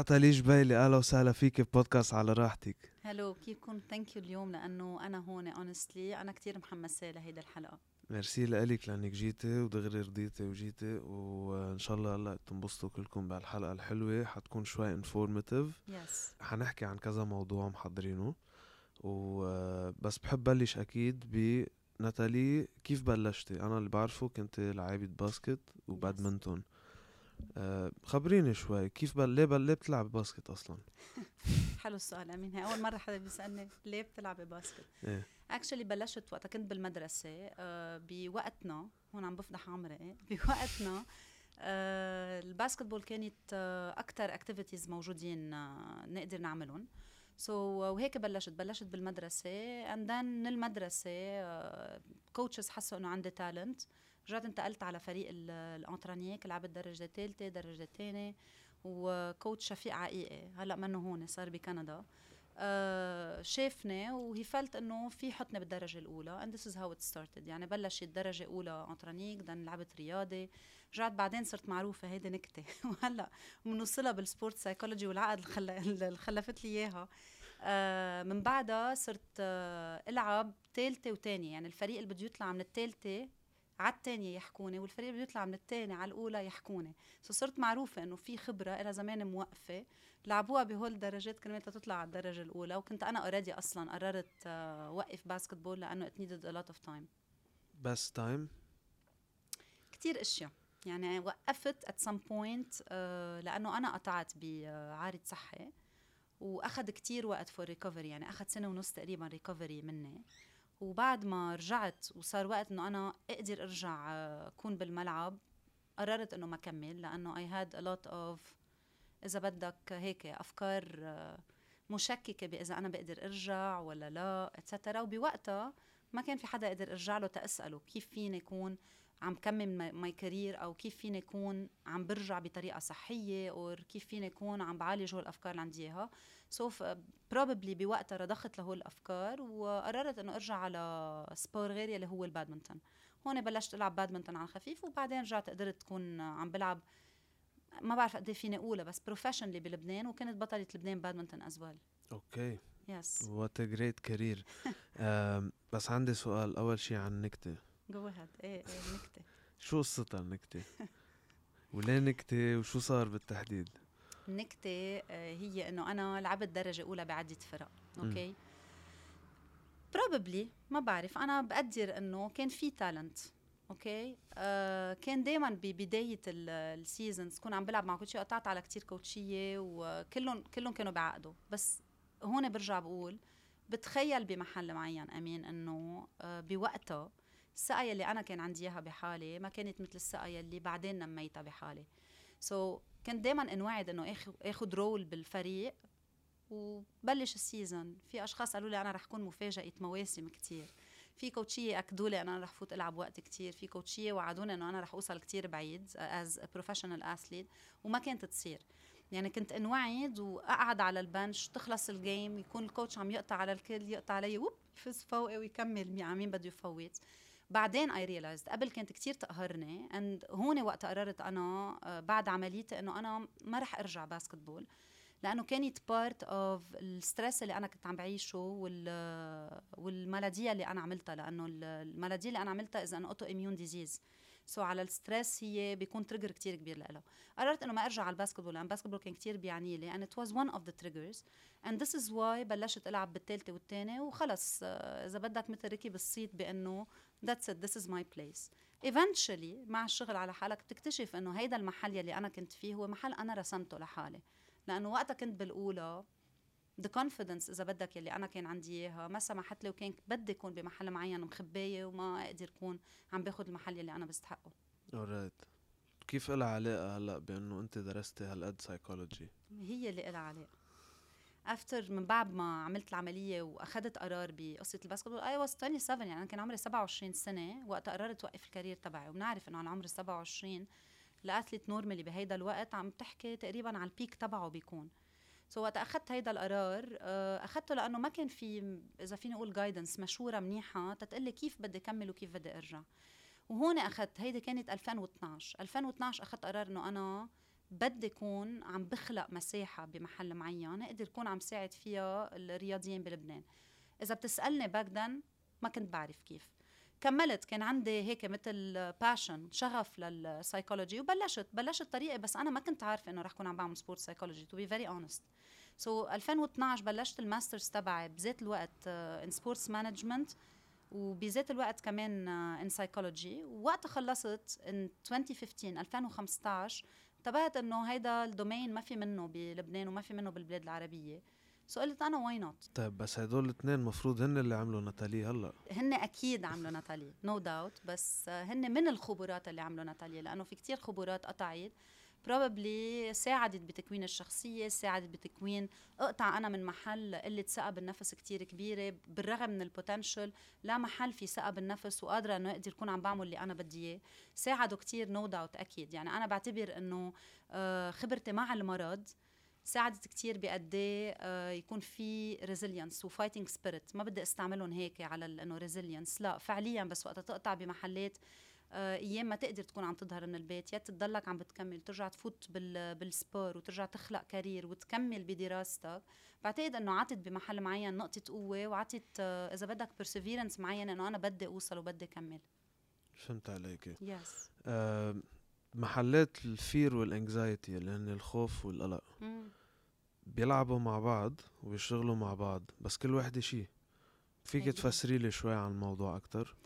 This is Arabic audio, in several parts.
ناتالي جبيلي أهلا وسهلا فيك ببودكاست على راحتك. Hello كيفكم thank you اليوم لأنه أنا هون honestly أنا كثير محمسة لهيدي الحلقة. ميرسي لك لأنك جيتي ودغري رضيتي وجيتي وإن شاء الله هلأ تنبسطوا كلكم بهالحلقة الحلوة. حتكون شوي informative yes حنحكي عن كذا موضوع محضرينه. وبس بحب بلش أكيد بناتالي كيف بلشتي؟ أنا اللي بعرفه كنت لعيبة basket وبادمنتون. أه خبريني شوي كيف بل... ليه بل... ليه بتلعب basket أصلا؟ حلو السؤال أمين. هي أول مرة حدا بيسألني ليه بتلعبي باسكت إيه. Actually بلشت وقت كنت بالمدرسة uh, بوقتنا هون عم بفضح عمري بوقتنا uh, ال basketball كانت uh, أكثر activities موجودين uh, نقدر نعملهم. so so, وهيك بلشت. بلشت بالمدرسة and then من المدرسة coaches حسوا إنه عندي talent رجعت انتقلت على فريق الانترانيك لعبت درجه ثالثه درجه ثانية و coach شفيق عقيقي هلأ منه هون صار بكندا. آه شافني وهي فلت إنه في حطني بالدرجة الأولى and this is how it started. يعني بلشت درجه اولى انترانيك دن لعبت رياضي رجعت بعدين صرت معروفة هيدي نكتة. وهلأ بنوصلها بال sport psychology والعقد اللي خلفت لي إياها. آه من بعدها صرت آه ألعب ثالثه وثانيه يعني الفريق اللي بده يطلع من الثالثه على الثانية يحكوني والفريق اللي بيطلع من الثاني على الأولى يحكوني. So صرت معروفة إنه في خبرة إلى زمان موقفة. لعبوها بهول الدرجات كرمال تطلع على الدرجة الأولى. وكنت أنا already أصلا قررت uh, وقف basketball لأنه it needed a lot of time. بس time كتير أشياء. يعني وقفت at some point uh, لأنه أنا قطعت بعارض صحي. وأخذ كتير وقت for recovery يعني أخذ سنة ونص تقريبا recovery مني. وبعد ما رجعت وصار وقت إنه أنا أقدر أرجع أكون بالملعب قررت إنه ما كمل لأنه I had a lot of إذا بدك هيك أفكار مشككة بإذا أنا بقدر أرجع ولا لا etcetera وبوقتها ما كان في حدا يقدر أرجع له تأسأله كيف فيني أكون عم كمل my career أو كيف فيني أكون عم برجع بطريقة صحية أو كيف فيني أكون عم بعالج هول الأفكار اللي عندي إياها. So probably بوقتها رضخت لهول الأفكار وقررت إنه أرجع على sport غيري اللي هو البادمنتون. هون بلشت ألعب بادمنتون على خفيف وبعدين رجعت قدرت تكون عم بلعب ما بعرف قد إيه فيني أقولها بس professionally بلبنان وكنت بطلة لبنان badminton as well Okay. Yes what a great career بس عندي سؤال أول شيء عن النكته جو هاد إيه إيه النكته شو قصتها النكتة؟ وليه نكتة؟ وشو صار بالتحديد؟ النكتة هي إنه أنا لعبت درجة أولى بعدة فرق okay? Probably ما بعرف. أنا بقدر إنه كان في talent okay? آه كان دائما ببدايه ال seasons كون عم بلعب مع coach قطعت على كتير كوتشيه وكلهم كلهم كانوا بعقده بس هون برجع بقول بتخيل بمحل معين أمين إنه آه بوقتها الثقه اللي أنا كان عندي إياها بحالي ما كانت مثل الثقه اللي بعدين نميتها بحالي. So so, كنت دائما أنوعد إنه اخذ role بالفريق وبلش ال season في أشخاص قالوا لي أنا رح أكون مفاجأة مواسم كتير. في كوتشيه أكدوا لي أنا رح فوت ألعب وقت كتير. في كوتشيه وعدوني إنه أنا رح أوصل كتير بعيد as professional athlete وما كانت تصير. يعني كنت أنوعد وأقعد على ال bench تخلص ال game يكون ال coach عم يقطع على الكل يقطع علي وبيفز فوقي ويكمل مين بده يفوت؟ بعدين I realized قبل كانت كتير تقهرني and هون وقت قررت أنا بعد عمليتي إنه أنا ما رح أرجع basketball لأنه كانت part of ال stress اللي أنا كنت عم بعيشه وال وال maladie اللي أنا عملتها لأنه ال maladie اللي أنا عملتها is an autoimmune disease So على ال stress هي بيكون trigger كتير كبير لها قررت إنه ما أرجع على ال basketball لأن ال basketball كان كتير بيعني لي and it was one of the triggers. And this is why بلشت ألعب بالثالثه والثانيه وخلص. إذا بدك مثل ركب الصيت بإنه that's it this is my place. Eventually مع الشغل على حالك بتكتشف إنه هيدا المحل يلي أنا كنت فيه هو محل أنا رسمته لحالي. لأنه وقتها كنت بالأولى the confidence إذا بدك يلي أنا كان عندي إياها. ما سمحت لي وكان بدي اكون بمحل معين مخبايه وما أقدر اكون عم باخذ المحل يلي أنا بستحقه. Alright كيف لها علاقة هلأ بإنه أنت درستي هالقد سايكولوجي هي اللي لها علاقة. After من بعد ما عملت العملية وأخذت قرار بقصة ال basketball I was 27 يعني أنا كان عمري 27 سنة وقت قررت وقف ال career تبعي. وبنعرف إنه على عمر 27 ال athlete normally بهيدا الوقت عم تحكي تقريبا على ال peak تبعه بيكون. So وقت أخذت هيدا القرار أخذته لأنه ما كان في إذا فيني أقول guidance مشوره منيحة تتقلي كيف بدي أكمل وكيف بدي أرجع. وهون أخذت هيدي كانت 2012 2012 أخذت قرار إنه أنا بدي يكون عم بخلق مساحة بمحل معين أقدر يكون عم ساعد فيها الرياضيين بلبنان. إذا بتسألني back ما كنت بعرف كيف. كملت. كان عندي هيك مثل passion شغف للسايكولوجي وبلشت بلشت طريقي بس أنا ما كنت عارفة إنه رح كون عم بعمل sport psychology to be very honest so 2012 بلشت ال masters تبعي بذات الوقت in sports management وبذات الوقت كمان in uh, psychology ووقت خلصت in 2015 2015 انتبهت إنه هيدا ال domaine ما في منه بلبنان وما في منه بالبلاد العربية. so قلت أنا why not طيب بس هدول الاثنين المفروض هن اللي عملوا ناتالي هلا. هن أكيد عملوا ناتالي نو no داوت بس هن من الخبرات اللي عملوا ناتالي لأنه في كتير خبرات قطعت. probably ساعدت بتكوين الشخصية ساعدت بتكوين أقطع أنا من محل قلة ثقه بالنفس كتير كبيرة بالرغم من ال potential لا محل في ثقه بالنفس وقادرة إنه أقدر اكون عم بعمل اللي أنا بدي إياه. ساعدوا كتير نو no داوت أكيد. يعني أنا بعتبر إنه آه، خبرتي مع المرض ساعدت كتير بقد آه يكون في resilience و fighting spirit ما بدي أستعملهم هيك على إنه resilience لا فعليا بس وقت تقطع بمحلات آه أيام ما تقدر تكون عم تظهر من البيت يا تضلك عم بتكمل ترجع تفوت بال بال sport وترجع تخلق career وتكمل بدراستك. بعتقد إنه عطت بمحل معين نقطة قوة وعطت آه إذا بدك perseverance معين إنه أنا بدي أوصل وبدي كمل فهمت عليك yes. آه محلات ال fear وال anxiety اللي هن الخوف والقلق. بيلعبوا مع بعض وبيشتغلوا مع بعض بس كل وحدة شيء. فيك تفسري لي شوي عن الموضوع أكتر؟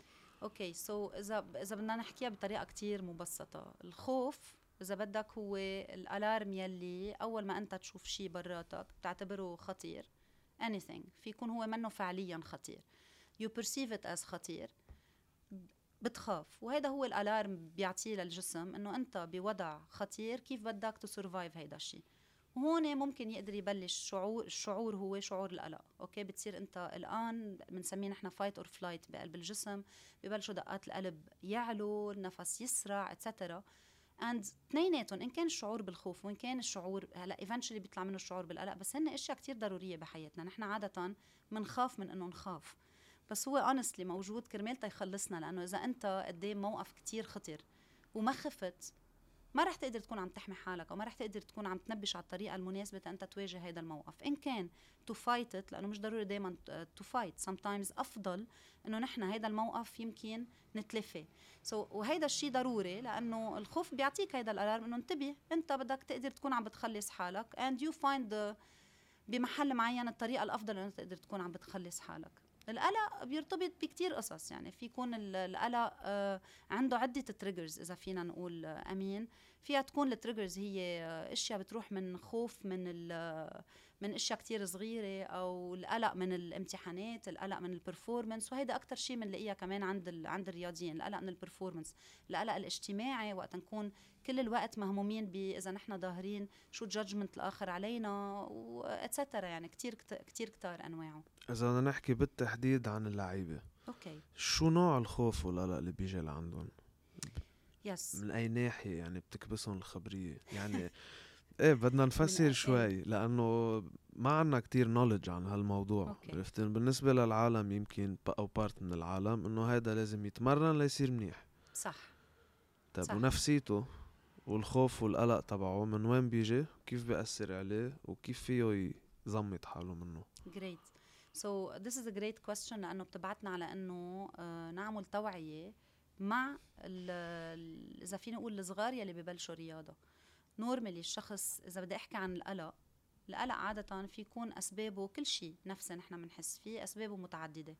okay so, إذا إذا بدنا نحكيها بطريقة كتير مبسطة. الخوف إذا بدك هو ال alarm يلي أول ما أنت تشوف شيء براتك بتعتبره خطير. anything. في يكون هو منه فعليا خطير. you perceive it as خطير. بتخاف. وهذا هو ال alarm بيعطيه للجسم إنه أنت بوضع خطير كيف بدك to survive هيدا الشيء وهون ممكن يقدر يبلش شعور الشعور هو شعور القلق. okay؟ بتصير أنت الآن بنسميه نحن fight or flight بقلب الجسم. ببلشوا دقات القلب يعلو النفس يسرع etcetera and اثنيناتهم إن كان الشعور بالخوف وإن كان الشعور هلأ eventually بيطلع منه الشعور بالقلق بس هن أشياء كتير ضرورية بحياتنا. نحن عادة بنخاف من إنه نخاف. بس هو honestly موجود كرمال تيخلصنا لأنه إذا أنت قدام موقف كتير خطر وما خفت ما رح تقدر تكون عم تحمي حالك أو ما رح تقدر تكون عم تنبش على الطريقة المناسبة أنت تواجه هذا الموقف. إن كان to fight لأنه مش ضروري دائما to fight sometimes أفضل إنه نحن هذا الموقف يمكن نتلفي so, وهيدا الشيء ضروري لأنه الخوف بيعطيك هذا ال alarm إنه انتبه أنت بدك تقدر تكون عم بتخلص حالك you find بمحل معين الطريقة الأفضل إنه تقدر تكون عم بتخلص حالك. القلق بيرتبط بكتير قصص يعني في يكون القلق آه، عنده عدة triggers إذا فينا نقول آه، أمين. فيها تكون ال triggers هي آه، أشياء بتروح من خوف من من أشياء كتير صغيرة أو القلق من الامتحانات القلق من ال performance وهيدا أكثر شيء بنلاقيها كمان عند عند الرياضيين القلق من ال performance القلق الاجتماعي وقت نكون كل الوقت مهمومين بإذا نحن ظاهرين شو judgment الآخر علينا و etcetera يعني كتير كتير كتار أنواعه. إذا بدنا نحكي بالتحديد عن اللعيبة okay. شو نوع الخوف والقلق اللي بيجي لعندهم؟ yes من أي ناحية؟ يعني بتكبسهم الخبرية. يعني إيه بدنا نفسر شوي لأنه ما عنا كتير knowledge عن هالموضوع. عرفت؟ بالنسبة للعالم يمكن أو part من العالم إنه هيدا لازم يتمرن ليصير منيح. صح. طيب. ونفسيته؟ والخوف والقلق تبعه من وين بيجي؟ كيف بيأثر عليه؟ وكيف فيه يظمط حاله منه؟ great so this is a great question لأنه بتبعتنا على إنه uh, نعمل توعية مع إذا فينا نقول الصغار يلي ببلشوا رياضة. normally الشخص إذا بدي أحكي عن القلق القلق عادة في يكون أسبابه كل شيء نفسه نحن بنحس فيه أسبابه متعددة.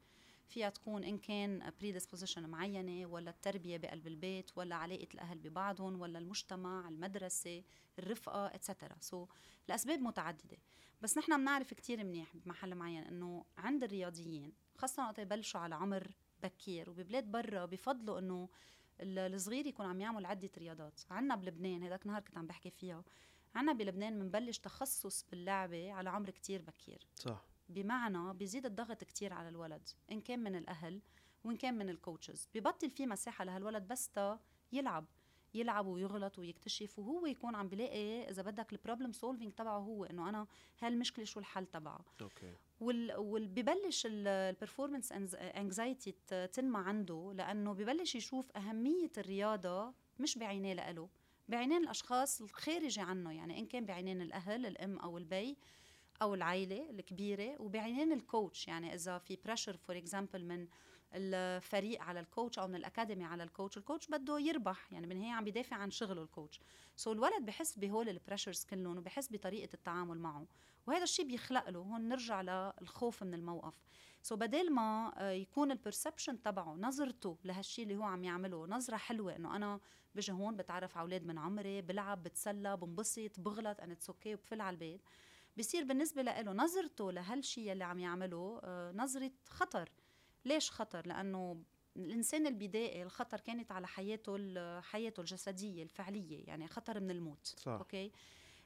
فيها تكون إن كان predisposition معينة ولا التربية بقلب البيت ولا علاقة الأهل ببعضهم ولا المجتمع المدرسة الرفقة etcetera so, الأسباب متعددة. بس نحن بنعرف كتير منيح بمحل معين إنه عند الرياضيين خاصة وقت يبلشوا على عمر بكير وببلاد برا بفضلوا إنه الصغير يكون عم يعمل عدة رياضات. عنا بلبنان هذاك نهار كنت عم بحكي فيها. عنا بلبنان بنبلش تخصص باللعبة على عمر كتير بكير. صح. بمعنى بيزيد الضغط كتير على الولد إن كان من الأهل وإن كان من ال coaches ببطل في مساحة لهالولد بس تا يلعب يلعب ويغلط ويكتشف وهو يكون عم بلاقي إذا بدك ال problem solving تبعه هو إنه أنا هالمشكلة شو الحل تبعها okay. وال وببلش ال performance anxiety تنمى عنده لأنه ببلش يشوف أهمية الرياضة مش بعينيه لإله بعينين الأشخاص الخارجي عنه يعني إن كان بعينين الأهل الأم أو البيّ. أو العائلة الكبيرة وبعينين ال coach يعني إذا في pressure for example من الفريق على ال coach أو من ال academy على ال coach ال coach بده يربح. يعني بالنهايه عم بيدافع عن شغله ال coach so الولد بحس بهول ال pressures كلهم وبحس بطريقة التعامل معه. وهذا الشيء بيخلق له. هون نرجع للخوف من الموقف. so بدل ما آه، يكون ال perception تبعه نظرته لهالشيء اللي هو عم يعمله نظرة حلوة إنه أنا بجي هون بتعرف على أولاد من عمري بلعب بتسلى بنبسط بغلط أنا it's okay وبفل على البيت. بصير بالنسبة له نظرته لهالشيء اللي عم يعمله آه، نظرة خطر. ليش خطر؟ لأنه الإنسان البدائي الخطر كانت على حياته حياته الجسدية الفعلية يعني خطر من الموت. صح. Okay؟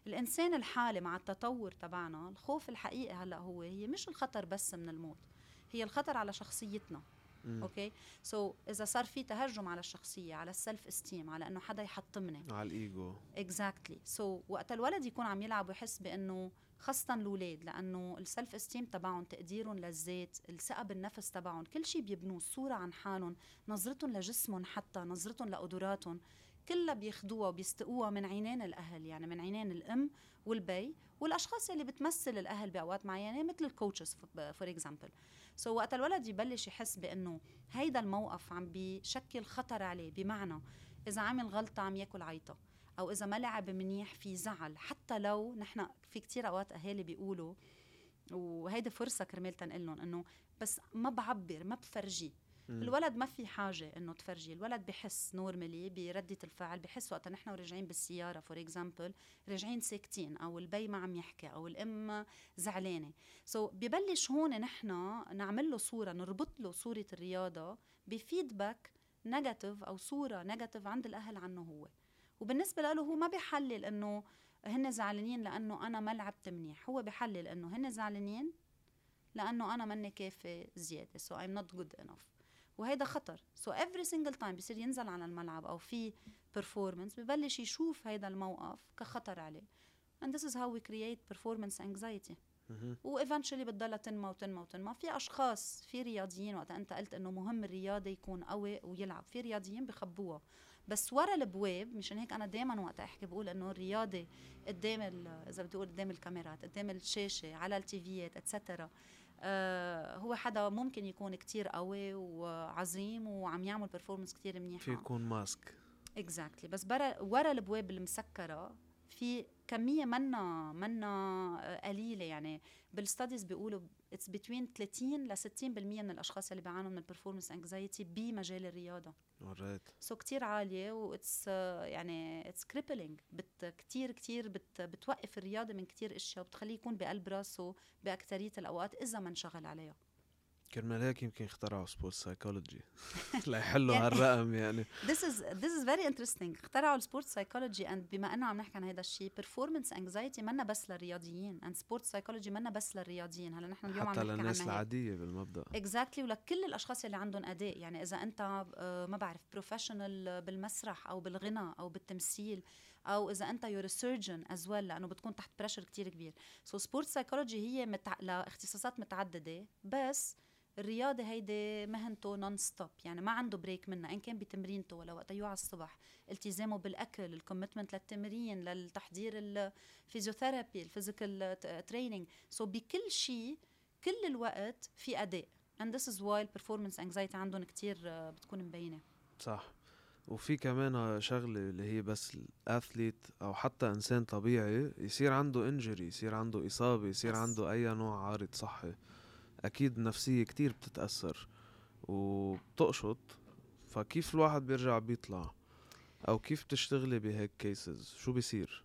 الإنسان الحالي مع التطور تبعنا الخوف الحقيقي هلأ هو هي مش الخطر بس من الموت هي الخطر على شخصيتنا. Okay؟ so, إذا صار في تهجم على الشخصية على ال self esteem على إنه حدا يحطمني. على ال ego. Exactly so, وقت الولد يكون عم يلعب ويحس بإنه خاصة الأولاد لأنه ال self esteem تبعهم تقديرهم للذات الثقة بالنفس تبعهم كل شيء بيبنوه الصورة عن حالهم نظرتهم لجسمهم حتى نظرتهم لقدراتهم كلها بياخدوها وبيستقوها من عينين الأهل يعني من عينين الأم والبي والأشخاص اللي بتمثل الأهل بأوقات معينة مثل ال coaches for example so وقت الولد يبلش يحس بأنه هيدا الموقف عم بيشكل خطر عليه بمعنى إذا عمل غلطة عم ياكل عيطة. أو إذا ما لعب منيح في زعل حتى لو نحن في كتير أوقات أهالي بيقولوا وهيدي فرصة كرمال تنقل لهم إنه بس ما بعبر ما بفرجي. الولد ما في حاجة إنه تفرجي الولد بحس normally بردة الفعل بحس وقت نحن راجعين بالسيارة for example راجعين ساكتين أو البي ما عم يحكي أو الأم زعلانة. so ببلش هون نحن نعمل له صورة نربط له صورة الرياضة ب feedback negative أو صورة negative عند الأهل عنه هو. وبالنسبة له هو ما بيحلل إنه هن زعلانين لأنه أنا ما لعبت منيح. هو بيحلل إنه هن زعلانين لأنه أنا ماني كافي زيادة. so I'm not good enough وهيدا خطر. so every single time بصير ينزل على الملعب أو في performance ببلش يشوف هيدا الموقف كخطر عليه. And this is how we create performance anxiety. و eventually بتضلها تنمى وتنمى وتنمى. في أشخاص في رياضيين وقت أنت قلت إنه مهم الرياضي يكون قوي ويلعب. في رياضيين بخبوها. بس ورا البواب مشان هيك أنا دائما وقت أحكي بقول إنه الرياضي قدام إذا بدي أقول قدام الكاميرات قدام الشاشة على التيفيات et cetera آه هو حدا ممكن يكون كتير قوي وعظيم وعم يعمل performance كتير منيحة. في يكون ماسك exactly. بس برا ورا البواب المسكرة في كمية منا منا قليلة يعني. بال studies بيقولوا it's between 30 ل 60% من الأشخاص اللي بيعانوا من ال performance anxiety بمجال الرياضة. Alright so كثير عالية و it's يعني it's crippling but كثير كثير but بتوقف الرياضة من كثير أشياء وبتخليه يكون بقلب راسه باكثريه الأوقات إذا ما انشغل عليها. كرمال هيك يمكن اخترعوا sport psychology ليحلوا هالرقم يعني. This is this is very interesting. اخترعوا ال sport psychology and بما إنه عم نحكي عن هذا الشيء performance anxiety منا بس للرياضيين and sport psychology منا بس للرياضيين. هلا نحن اليوم حتى عم نحكي للناس العادية بالمبدأ. exactly ولكل الأشخاص اللي عندهم أداء. يعني إذا أنت آه، ما بعرف professional بالمسرح أو بالغنى أو بالتمثيل أو إذا أنت you're surgeon as well لأنه بتكون تحت pressure كتير كبير. so sport psychology هي متع... لاختصاصات متعددة بس الرياضة هيدي مهنته non stop يعني ما عنده break منها. إن كان بتمرينته ولا وقت يوعى الصبح التزامه بالأكل ال commitment للتمرين للتحضير ال physiotherapy ال physical training so بكل شيء كل الوقت في أداء. And this is why performance anxiety عندهم كتير بتكون مبينة. صح. وفي كمان شغلة اللي هي بس ال athlete أو حتى إنسان طبيعي يصير عنده injury يصير عنده إصابة يصير. عنده أي نوع عارض صحي. أكيد النفسيه كتير بتتأثر وبتقشط. فكيف الواحد بيرجع بيطلع؟ أو كيف بتشتغلي بهيك cases شو بيصير؟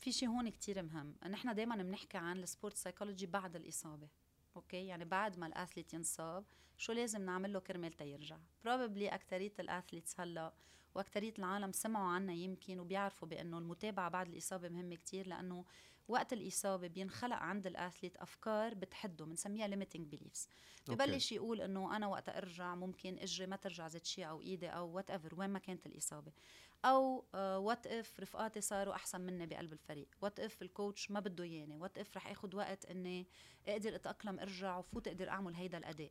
في شيء هون كتير مهم. نحن دائما بنحكي عن ال sport psychology بعد الإصابة. Okay؟ يعني بعد ما ال athlete ينصاب شو لازم نعمل له كرمال تيرجع properly اكثريه ال athletes هلأ واكثريه العالم سمعوا عنا يمكن وبيعرفوا بأنه المتابعة بعد الإصابة مهمة كتير لأنه وقت الإصابة بينخلق عند ال athlete أفكار بتحده بنسميها limiting beliefs ببلش يقول إنه أنا وقت أرجع ممكن إجري ما ترجع زيت شيء أو إيدي أو whatever وين ما كانت الإصابة. أو what uh, if رفقاتي صاروا أحسن مني بقلب الفريق؟ what if ال coach ما بده إياني؟ what if رح اخذ وقت إني أقدر أتأقلم أرجع وفوت أقدر أعمل هيدا الأداء؟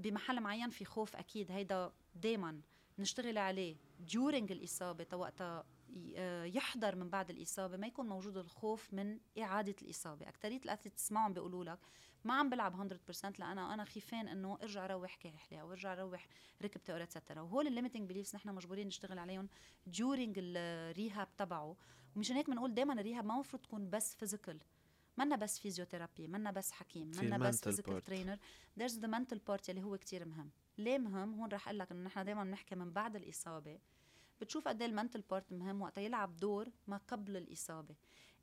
بمحل معين في خوف أكيد هيدا دائما نشتغل عليه during الإصابة وقتها آه، يحضر من بعد الإصابة ما يكون موجود الخوف من إعادة الإصابة. أكترية ال athletes تسمعهم بيقولوا لك ما عم بلعب 100% لأنا أنا خيفان إنه أرجع روح كاحلة أو أرجع روح ركبتي أو et cetera وهول ال limiting beliefs نحن مجبورين نشتغل عليهم during ال rehab تبعه. ومشان هيك بنقول دائما ال rehab ما المفروض تكون بس physical منا بس physiotherapy منا بس حكيم منا بس physical trainer there's the mental part اللي هو كتير مهم. ليه مهم؟ هون رح أقول لك إنه نحن دائما بنحكي من بعد الإصابة بتشوف قد إيه ال mental part مهم وقت يلعب دور ما قبل الإصابة.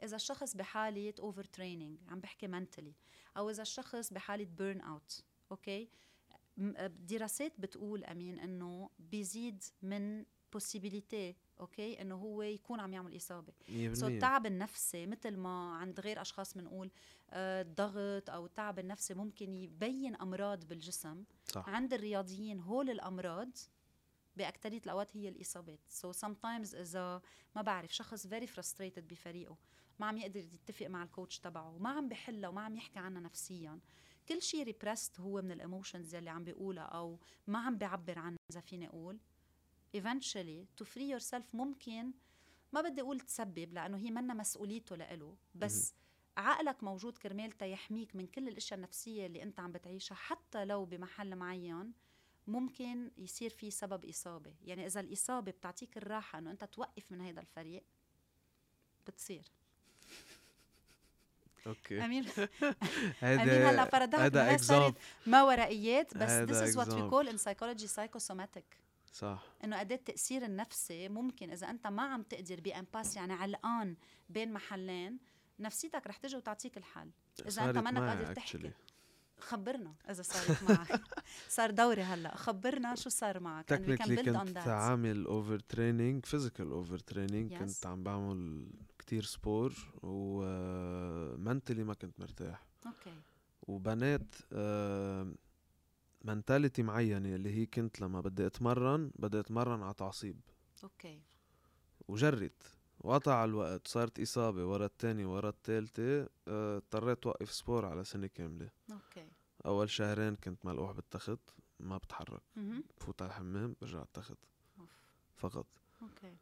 إذا الشخص بحالة over training عم بحكي mentally أو إذا الشخص بحالة burn out okay دراسات بتقول أمين إنه بيزيد من possibility okay إنه هو يكون عم يعمل إصابة. so التعب النفسي مثل ما عند غير أشخاص بنقول آه، الضغط أو التعب النفسي ممكن يبين أمراض بالجسم. صح. عند الرياضيين هول الأمراض باكثريه الأوقات هي الإصابات. سو so sometimes إذا ما بعرف شخص very frustrated بفريقه ما عم يقدر يتفق مع ال coach تبعه وما عم بحلها وما عم يحكي عنها نفسيا كل شيء repressed هو من ال emotions يلي عم بيقولها أو ما عم بيعبر عنها إذا فيني أقول. Eventually to free yourself ممكن ما بدي أقول تسبب لأنه هي منا مسؤوليته لإله بس عقلك موجود كرمال تيحميك من كل الأشياء النفسية اللي أنت عم بتعيشها حتى لو بمحل معين ممكن يصير في سبب إصابة. يعني إذا الإصابة بتعطيك الراحة إنه أنت توقف من هذا الفريق بتصير. أوكي. أمين؟ أمين هلأ فرضها هذا صارت ما ورائيات بس this is what we call in psychology psychosomatic. صح. إنه قد التاثير النفسي ممكن إذا أنت ما عم تقدر ب impasse يعني علقان بين محلين نفسيتك رح تجي وتعطيك الحل. إذا أنت منك قادر تحكي. خبرنا إذا صارت معك. صار دوري هلأ. خبرنا شو صار معك. technically كنت عامل over training physical over training كنت عم بعمل كتير sport و mentally ما كنت مرتاح. okay. وبنات آه mentality معينة اللي هي كنت لما بدي أتمرن بدي أتمرن على تعصيب. okay. وجرّت وقطع الوقت صارت إصابة ورا الثانية ورا الثالثة آه، اضطريت أوقف sport على سنة كاملة. okay. أول شهرين كنت ملقوح بالتخت ما بتحرك. بفوت على الحمام برجع على التخت. فقط. okay.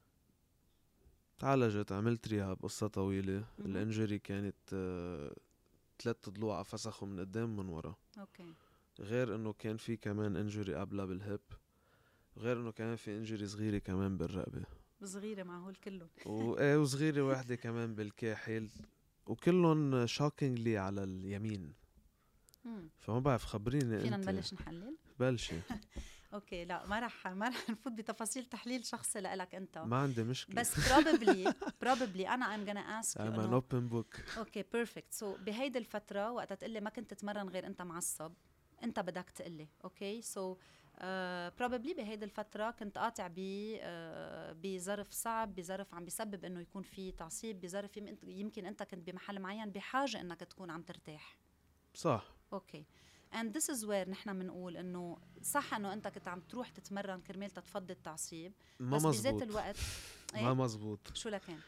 تعالجت عملت rehab قصة طويلة. ال injury كانت آه، ثلاث ضلوع فسخوا من قدام ومن ورا. okay. غير إنه كان في كمان injury قبلها بال hip. غير إنه كمان في injury صغيرة كمان بالرقبة. صغيرة مع هول كلهم وايه وصغيرة واحدة كمان بالكاحل. وكلهم shockingly على اليمين. فما بعرف خبريني فينا نبلش نحلل؟ بلشي. okay لا ما رح ما رح نفوت بتفاصيل تحليل شخصي لك أنت. ما عندي مشكلة. بس probably probably أنا I'm gonna ask you I'm an open book. okay perfect so بهيدي الفترة وقتها تقول لي ما كنت تتمرن غير أنت معصب أنت بدك تقلي okay? so probably بهيدي الفترة كنت قاطع ب uh, بظرف صعب بظرف عم بيسبب إنه يكون في تعصيب بظرف يمكن أنت كنت بمحل معين بحاجة إنك تكون عم ترتاح. صح. okay. And this is where نحن بنقول إنه صح إنه أنت كنت عم تروح تتمرن كرمال تتفضي التعصيب ما بس. بذات الوقت إيه؟ ما مزبوط. شو لكان؟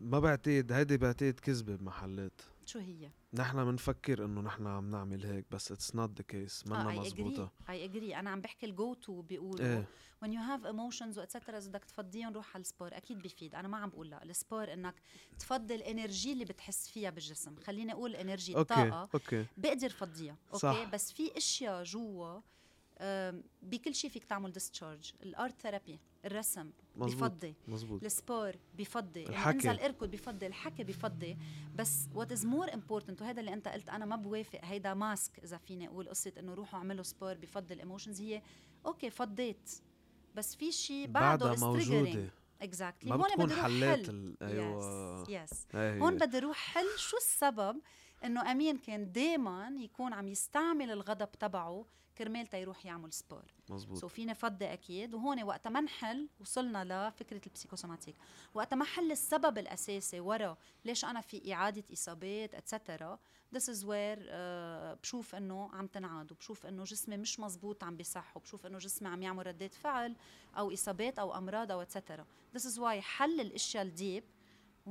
ما بعتقد هيدي بعتقد كذبة بمحلات. شو هي؟ نحن بنفكر إنه نحن عم نعمل هيك بس it's not the case منا مزبوطة I agree أنا عم بحكي ال go to بيقولوا إيه. when you have emotions و et cetera إذا بدك تفضيهم روح على ال sport أكيد بيفيد أنا ما عم بقول لا. ال sport إنك تفضي ال energy اللي بتحس فيها بالجسم. خليني أقول energy الطاقة. okay. بقدر فضيها okay? صح. بس في أشياء جوا بكل شيء فيك تعمل discharge ال art therapy الرسم مزبوط. بفضي مزبوط. ال sport بفضي الحكي. انزل اركض بفضي الحكي بفضي. بس what is more important وهذا اللي أنت قلت أنا ما بوافق هيدا mask إذا فيني أقول قصة إنه روحوا اعملوا sport بفضي ال emotions هي okay فضيت. بس في شيء بعده موجودة. exactly هون بدي أروح حل. أيوه. yes. هون بدي أروح حل شو السبب إنه أمين كان دائما يكون عم يستعمل الغضب تبعه كرمال تيروح يعمل sport. مزبوط so فينا فضي أكيد. وهون وقت ما نحل وصلنا لفكره ال psychosomatic. وقت ما حل السبب الأساسي ورا ليش أنا في إعادة إصابات et cetera this is where uh, بشوف إنه عم تنعاد وبشوف إنه جسمي مش مزبوط عم بيصح وبشوف إنه جسمي عم يعمل ردات فعل أو إصابات أو أمراض أو et cetera this is why حل الأشياء ال deep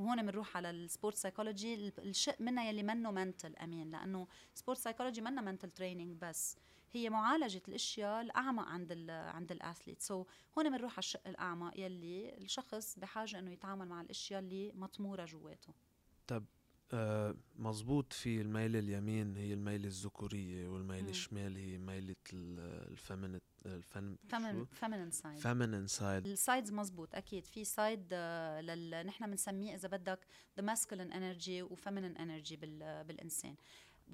وهون بنروح على ال sport psychology الشق منها يلي منه mental أمين. لأنه sport psychology منها mental training بس. هي معالجة الأشياء الأعمق عند ال عند ال athlete so, هون بنروح على الشق الأعمق يلي الشخص بحاجة إنه يتعامل مع الأشياء اللي مطمورة جواته. طب آه مزبوط في الميلة اليمين هي الميلة الذكورية والميلة الشمال هي ميلة ال feminine ال fem feminine side feminine side ال sides مزبوط أكيد. في side آه لل... نحن بنسميه إذا بدك the masculine energy و feminine energy بال... بالإنسان.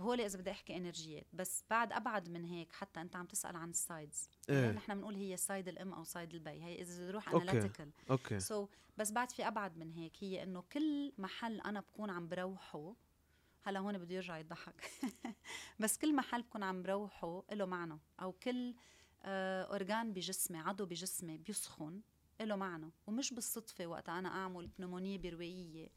هول إذا بدي أحكي energy ات بس بعد أبعد من هيك حتى أنت عم تسأل عن ال sides. إيه؟ نحن بنقول هي side الإم أو side البي هي إذا بروح analytical okay. so, بس بعد في أبعد من هيك هي إنه كل محل أنا بكون عم بروحه هلا هون بده يرجع يضحك. بس كل محل بكون عم بروحه له معنى أو كل آه اورجان بجسمي عضو بجسمي بيسخن له معنى. ومش بالصدفة وقت أنا أعمل بنمونيه بروائية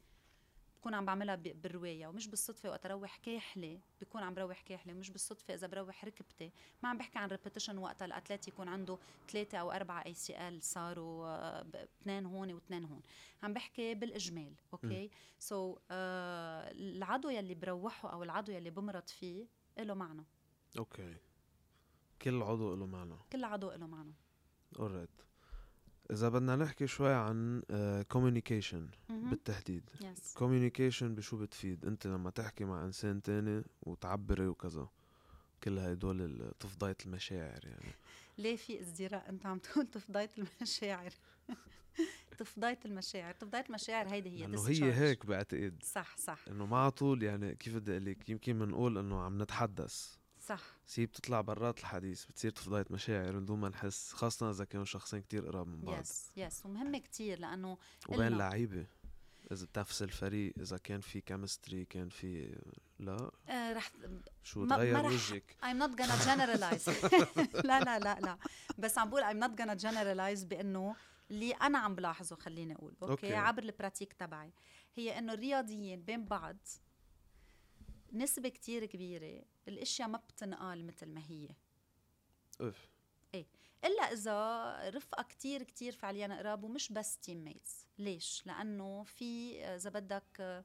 بكون عم بعملها بالرواية ومش بالصدفة وقت أروح كاحلة بكون عم بروح كاحلة ومش بالصدفة إذا بروح ركبتي. ما عم بحكي عن ريبيتيشن وقت الاتليت يكون عنده ثلاثة أو أربعة ACL صاروا آه، اثنين هون واثنين هون. عم بحكي بالإجمال okay so, uh, العضو يلي بروحه أو العضو يلي بمرض فيه له معنى. okay كل عضو له معنى. كل عضو له معنى. alright إذا بدنا نحكي شوي عن communication uh, بالتحديد. communication yes. بشو بتفيد؟ أنت لما تحكي مع إنسان تاني وتعبري وكذا كل هدول تفضية المشاعر يعني. ليه في ازدراء؟ أنت عم تقول تفضية المشاعر. تفضية المشاعر. تفضية المشاعر هيدي هي انه هي هيك بعتقد. صح صح. إنه على طول يعني كيف بدي أقول لك يمكن بنقول إنه عم نتحدث. صح. سي بتطلع برات الحديث بتصير تفضية مشاعر بدون ما نحس خاصة إذا كانوا شخصين كتير قراب من بعض. yes yes ومهمة كتير لأنه وبين لعيبة إذا بتنافس الفريق إذا كان في chemistry كان في لا. آه رح شو تغير وجهك؟ I'm not gonna generalize. لا لا لا لا. بس عم بقول I'm not gonna generalize بأنه اللي أنا عم بلاحظه خليني أقول okay, okay. عبر ال pratique تبعي هي إنه الرياضيين بين بعض نسبة كتير كبيرة الأشياء ما بتنقال مثل ما هي. أوف. إيه. إلا إذا رفقة كتير كتير فعليا قراب ومش بس teammates ليش؟ لأنه في إذا بدك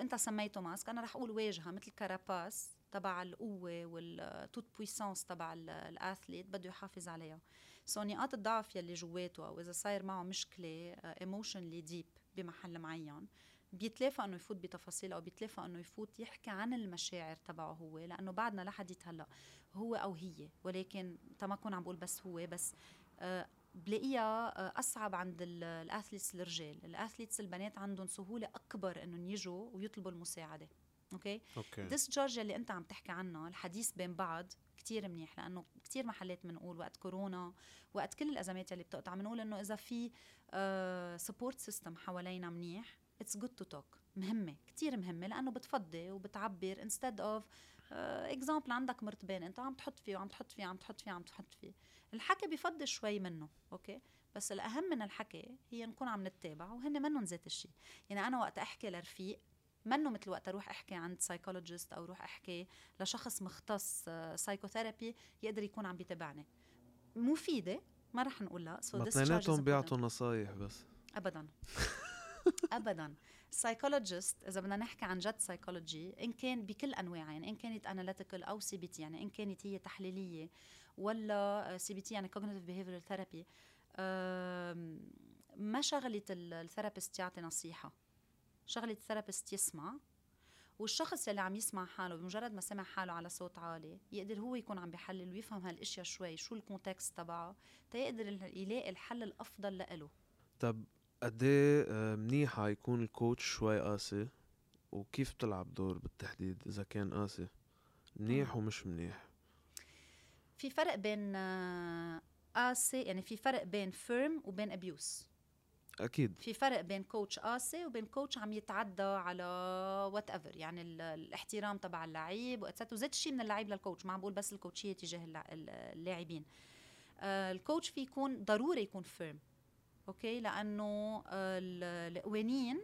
أنت سميته mask أنا رح أقول واجهة مثل carapace تبع القوة وال toute-puissance تبع ال athlete بده يحافظ عليها. so نقاط الضعف يلي جواته أو اذا صاير معه مشكلة emotionally deep بمحل معين بيتلافى إنه يفوت بتفاصيل أو بيتلافى إنه يفوت يحكي عن المشاعر تبعه هو. لأنه بعدنا لحديت هلا هو أو هي. ولكن ما اكون عم بقول بس هو بس آه بلاقيها آه أصعب عند ال athletes الرجال. ال athletes البنات عندهم سهولة أكبر إنهم يجوا ويطلبوا المساعدة. أوكي؟ أوكي. ديسجارج اللي أنت عم تحكي عنه الحديث بين بعض كتير منيح لأنه كتير محلات بنقول وقت كورونا وقت كل الأزمات اللي بتقطع. بنقول إنه إذا في support آه system حوالينا منيح it's good to talk مهمة كتير مهمة لأنه بتفضي وبتعبر instead of example عندك مرطبان أنت عم تحط فيه وعم تحط فيه عم تحط فيه عم تحط فيه. الحكي بفضي شوي منه okay؟ بس الأهم من الحكي هي نكون عم نتابع وهن منهم ذات الشيء يعني أنا وقت أحكي لرفيق منه مثل وقت أروح أحكي عند psychologist أو أروح أحكي لشخص مختص psychotherapy آه، يقدر يكون عم بيتابعني. مفيدة ما رح نقول لا so so بيعطوا نصايح بس. ابدا. ابدا. psychologist إذا بدنا نحكي عن جد سايكولوجي إن كان بكل انواعها يعني إن كانت analytical أو CBT يعني إن كانت هي تحليلية ولا CBT يعني cognitive behavioral therapy ما شغله ال therapist يعطي نصيحة. شغله ال therapist يسمع والشخص اللي عم يسمع حاله بمجرد ما سمع حاله على صوت عالي يقدر هو يكون عم بيحلل ويفهم هالإشياء شوي شو ال context تبعه تيقدر يلاقي الحل الأفضل لإله. طب قد إيه منيحة يكون ال coach شوي قاسي؟ وكيف بتلعب دور بالتحديد إذا كان قاسي؟ منيح ومش منيح؟ في فرق بين آه، قاسي يعني في فرق بين firm وبين abuse أكيد. في فرق بين coach قاسي وبين coach عم يتعدى على whatever يعني الاحترام تبع اللعيب et cetera وذات الشيء من اللعيب لل coach ما عم بقول بس الكوتشيه تجاه اللاعبين. آه ال coach في يكون ضروري يكون firm okay؟ لأنه القوانين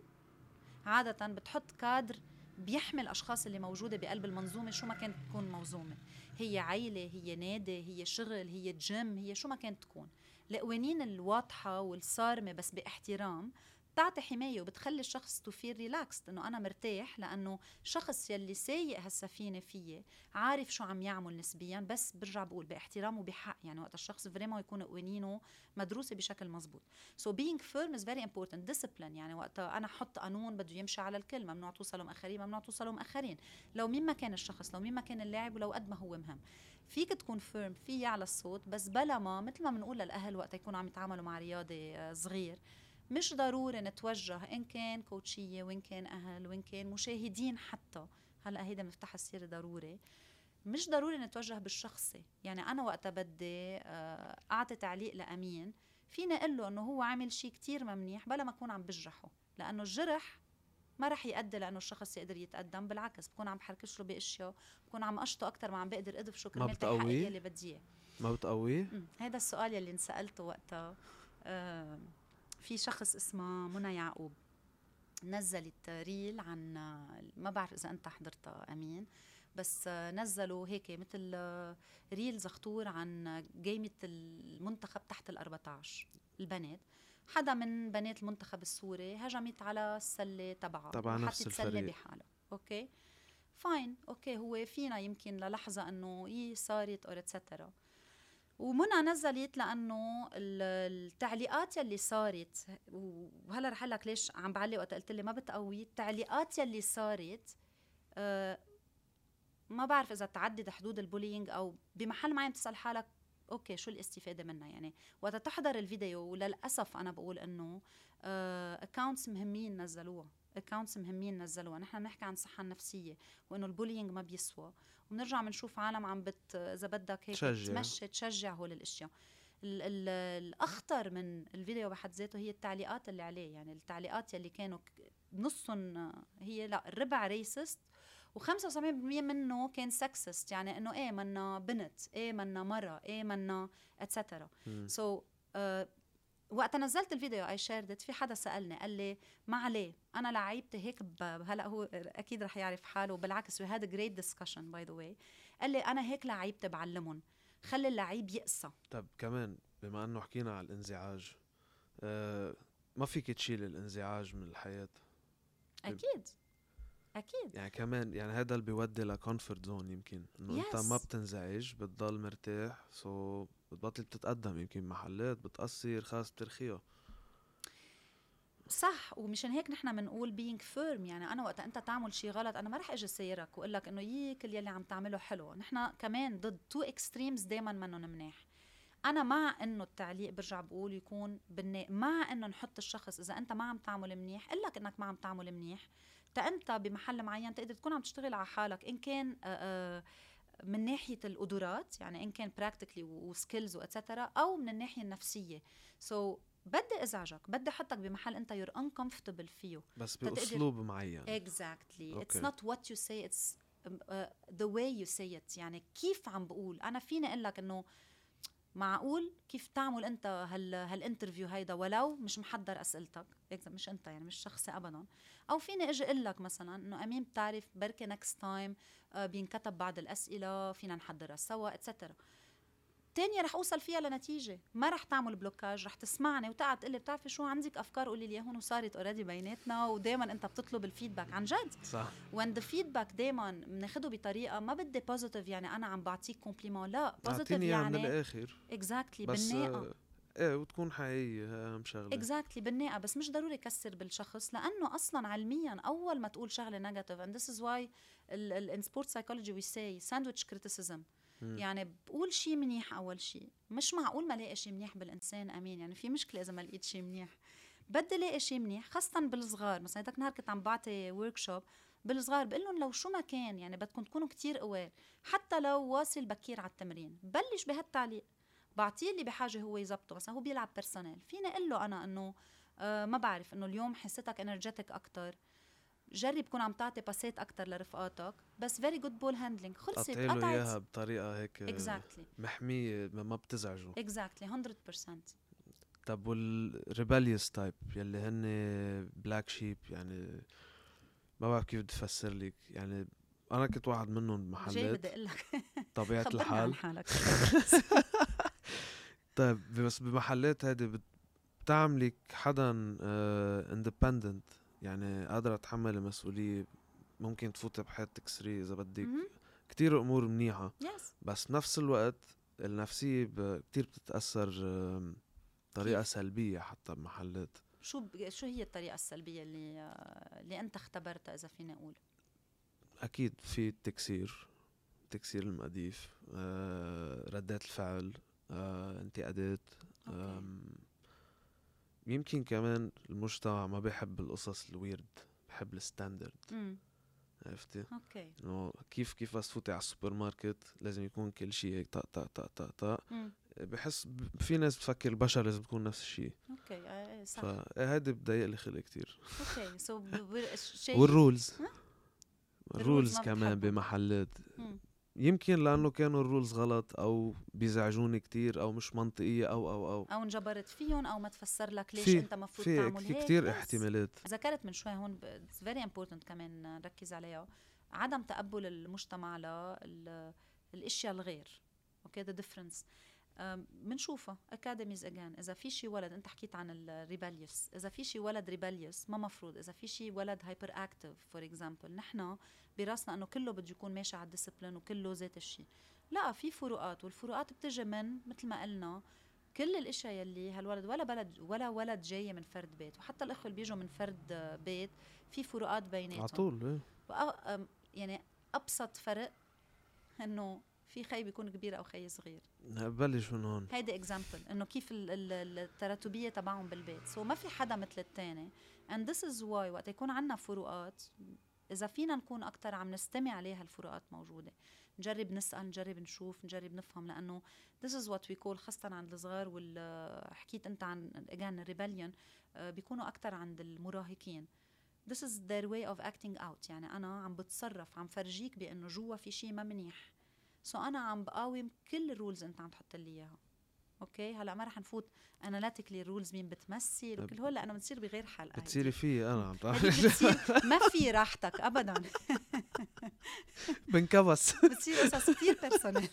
عادة بتحط كادر بيحمي الأشخاص اللي موجودة بقلب المنظومة شو ما كانت تكون منظومه هي عيلة هي نادي هي شغل هي جيم هي شو ما كانت تكون. القوانين الواضحة والصارمة بس باحترام بتعطي حماية وبتخلي الشخص to feel relaxed إنه أنا مرتاح لأنه شخص يلي سايق هالسفينه فيي عارف شو عم يعمل نسبيا بس برجع بقول باحترام وبحق يعني وقت الشخص vraiment يكون قوانينه مدروسة بشكل مزبوط. so being firm is very important discipline يعني وقت أنا أحط قانون بده يمشي على الكل ممنوع توصلوا مأخرين ممنوع توصلوا مأخرين لو مين ما كان الشخص لو مين ما كان اللاعب ولو قد ما هو مهم. فيك تكون فيرم في يعلى الصوت بس بلا ما مثل ما بنقول للأهل وقت يكونوا عم يتعاملوا مع رياضي آه، صغير مش ضروري نتوجه إن كان كوتشية وإن كان أهل وإن كان مشاهدين حتى. هلأ هيدا مفتاح السير ضروري. مش ضروري نتوجه بالشخصي. يعني أنا وقتها بدي آه، أعطي تعليق لأمين فيني أقول له إنه هو عامل شيء كتير منيح بلا ما أكون عم بجرحه. لأنه الجرح ما رح يؤدي لأنه الشخص يقدر يتقدم بالعكس بكون عم بحركش له بأشياء بكون عم قشطه أكثر ما عم بقدر ادفشه كرمال بتقويه؟ اللي بدي إياه. ما بتقويه؟ هذا السؤال يلي انسألته وقتها. آه، في شخص اسمه منى يعقوب. نزلت ريل عن ما بعرف إذا أنت حضرتها أمين بس نزلوا هيك مثل ريل زخطور عن جيمة المنتخب تحت ال 14 البنات. حدا من بنات المنتخب السوري هجمت على السلة تبعها تبع نفس الفريق. بحالها okay؟ fine. okay هو فينا يمكن للحظة إنه إيه صارت or et cetera ومنى نزلت لأنه ال- التعليقات يلي صارت وهلا رح لك ليش عم بعلق وقت قلت لي ما بتقوي التعليقات يلي صارت آه ما بعرف إذا تعدت حدود ال bullying أو بمحل معين تسال حالك okay شو الاستفادة منها يعني. وقت تحضر الفيديو وللأسف أنا بقول إنه accounts مهمين نزلوها accounts مهمين نزلوها. نحن بنحكي عن الصحه النفسيه وإنه ال bullying ما بيسوى. وبنرجع بنشوف عالم عم بت إذا بدك هيك تشجع. تمشي تشجع هول الاشياء ال- ال- الأخطر من الفيديو بحد ذاته هي التعليقات اللي عليه يعني التعليقات يلي كانوا نصهم هي لا الربع racist و75% منه كان sexist يعني إنه إيه منا بنت إيه منا مرة إيه منا et cetera. so so, uh, وقت نزلت الفيديو I shared it في حدا سألني قال لي ما عليه أنا لعيبتي هيك. هلأ هو أكيد رح يعرف حاله بالعكس we had great discussion by the way قال لي أنا هيك لعيبتي بعلمهم خلي اللعيب يقسى طب كمان بما إنه حكينا على الانزعاج آه ما فيك تشيل الانزعاج من الحياة أكيد أكيد يعني كمان يعني هذا اللي بيودي ل comfort zone يمكن إنه أنت Yes. ما بتنزعج بتضل مرتاح so بتبطل تتقدم يمكن محلات بتقصر خلص بترخيها صح ومشان هيك نحن بنقول being firm يعني أنا وقت أنت تعمل شيء غلط أنا ما رح إجي سايرك وأقول لك إنه يي كل يلي عم تعمله حلو. نحن كمان ضد two extremes دائما منهم منيح. أنا مع إنه التعليق برجع بقول يكون بالنا مع إنه نحط الشخص إذا أنت ما عم تعمل منيح قل لك إنك ما عم تعمل منيح. تا أنت بمحل معين تقدر تكون عم تشتغل على حالك إن كان آه، آه، من ناحية القدرات يعني إن كان practically و skills و et cetera أو من الناحية النفسية. so, بدي أزعجك بدي أحطك بمحل أنت you're uncomfortable فيه. بس بأسلوب معين. Exactly. It's okay. not what you say it's um, uh, the way you say it. يعني كيف عم بقول؟ أنا فيني أقول لك إنه معقول كيف تعمل انت هال هال interview هيدا ولو مش محضر أسئلتك؟ إذا مش انت يعني مش شخصي ابدا. أو فيني أجي أقول لك مثلا إنه أمين بتعرف بركي next time بينكتب بعض الأسئلة فينا نحضرها سوا et cetera تانية رح أوصل فيها لنتيجة. ما رح تعمل blocage رح تسمعني وتقعد تقلي بتعرفي شو؟ عندك أفكار؟ قولي لي اياهم وصارت already بيناتنا ودائما أنت بتطلب ال feedback. عن جد. صح. وين the feedback دائما بناخده بطريقة ما بدي positive يعني أنا عم بعطيك compliment لا positive إياها من يعني الآخر. exactly بس بالناقة. آه، إيه وتكون حقيقية هي أهم شغلة. exactly بالناقة. بس مش ضروري كسر بالشخص لأنه أصلا علميا أول ما تقول شغلة negative and this is why in sport psychology we say sandwich criticism. يعني بقول شيء منيح أول شيء مش معقول ما الاقي شيء منيح بالإنسان أمين. يعني في مشكلة إذا ما لقيت شيء منيح. بدي الاقي شيء منيح خاصة بالصغار. مثلا هذاك النهار كنت عم بعطي workshop بالصغار بقول لهم لو شو ما كان يعني بدكم تكونوا كتير قوال حتى لو واصل بكير على التمرين. بلش بهالتعليق. بعطيه اللي بحاجة هو يزبطه. مثلا هو بيلعب personnel فيني أقول له أنا إنه آه ما بعرف إنه اليوم حسيتك energetic ; أكثر جرب كون عم تعطي pass ات أكثر لرفقاتك بس very good ball handling خلصت قطعت إياها بطريقة هيك آه، exactly محمية ما بتزعجه. exactly 100% طب وال rebellious type يلي هن black sheep يعني ما بعرف كيف بدي افسر لك. يعني أنا كنت واحد منهم جاي بمحلات بدي أقول لك. عن الحال. حالك. طيب بس بمحلات هيدي بت... بتعملك حدا independent يعني قادرة تحمل المسؤولية ممكن تفوتي بحياتك سري إذا بدك. كتير أمور منيحة yes بس بنفس الوقت النفسية كتير بتتأثر بطريقة؟ سلبية حتى بمحلات شو ب... شو هي الطريقة السلبية اللي آه، اللي أنت اختبرتها إذا فيني أقول أكيد في التكسير تكسير المقاديف آه، ردات الفعل آه، انتقادات okay. يمكن كمان المجتمع ما بيحب القصص ال weird بحب ال standard عرفتي؟ okay. إنه كيف كيف بس تفوتي على السوبر ماركت لازم يكون كل شيء هيك طق طق طق طق طق بحس في ناس بتفكر البشر لازم تكون نفس الشيء. okay آه، آه، صح. فهيدي بضايق لي خلق كتير. okay so شيء وال rules؟ الرولز ما كمان. بمحلات. يمكن لأنه كانوا ال rules غلط أو بيزعجوني كتير أو مش منطقية أو أو أو. أو انجبرت فيهم أو ما تفسر لك ليش في- أنت المفروض في تعمل هيك. كتير بس. احتمالات. ذكرت من شوي هون it's very important كمان نركز عليها. عدم تقبل المجتمع للاشياء الغير okay the difference بنشوفها academies again إذا في شي ولد أنت حكيت عن ال rebellious إذا في شي ولد rebellious ما مفروض. إذا في شي ولد hyperactive for example نحن براسنا إنه كله بده يكون ماشي على ال discipline وكله ذات الشيء لا في فروقات والفروقات بتجي من مثل ما قلنا كل الأشياء يلي هالولد ولا بلد ولا ولد جاي من فرد بيت. وحتى الأخوة اللي بيجوا من فرد بيت في فروقات بيناتهم. على طول إيه. يعني أبسط فرق إنه في خي بيكون كبير أو خي صغير. بلش من هون. هيدي example إنه كيف ال- ال- التراتبية تبعهم بالبيت. so ما في حدا مثل الثاني and this is why وقت يكون عنا فروقات إذا فينا نكون أكثر عم نستمع عليها الفروقات موجودة. نجرب نسأل نجرب نشوف نجرب نفهم لأنه this is what we call خاصة عند الصغار وال حكيت أنت عن again ال rebellion بيكونوا أكثر عند المراهقين. This is their way of acting out. يعني أنا عم بتصرف عم فرجيك بأنه جوا في شيء ما منيح. so أنا عم بقاوم كل ال rules أنت عم تحط لي إياها. okay؟ هلأ ما رح نفوت analytically ال rules مين بتمثل وكل هول لأنه بتصير بغير حلقه. بتصيري فيي أنا عم بتصير ما في راحتك ابدا. بنكبس بتصير قصص كثير personal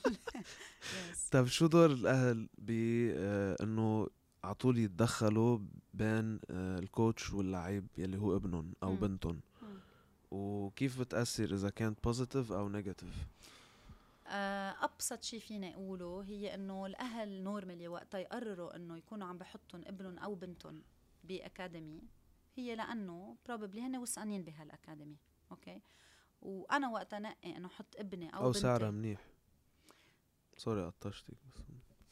طيب شو دور الأهل ب آه، إنه على طول يتدخلوا بين آه، ال coach واللعيب يلي هو ابنهم أو. بنتهم؟ وكيف بتأثر إذا كانت positive أو negative أبسط شيء فينا أقوله هي إنه الأهل normally وقتها يقرروا إنه يكونوا عم بحطهم ابنهم أو بنتهم بأكاديمي هي لأنه probably هن وثقانين بهالأكاديمي okay؟ وأنا وقتها نقي إنه أحط ابني أو, أو بنتي سعرها منيح. sorry قطشتك بس.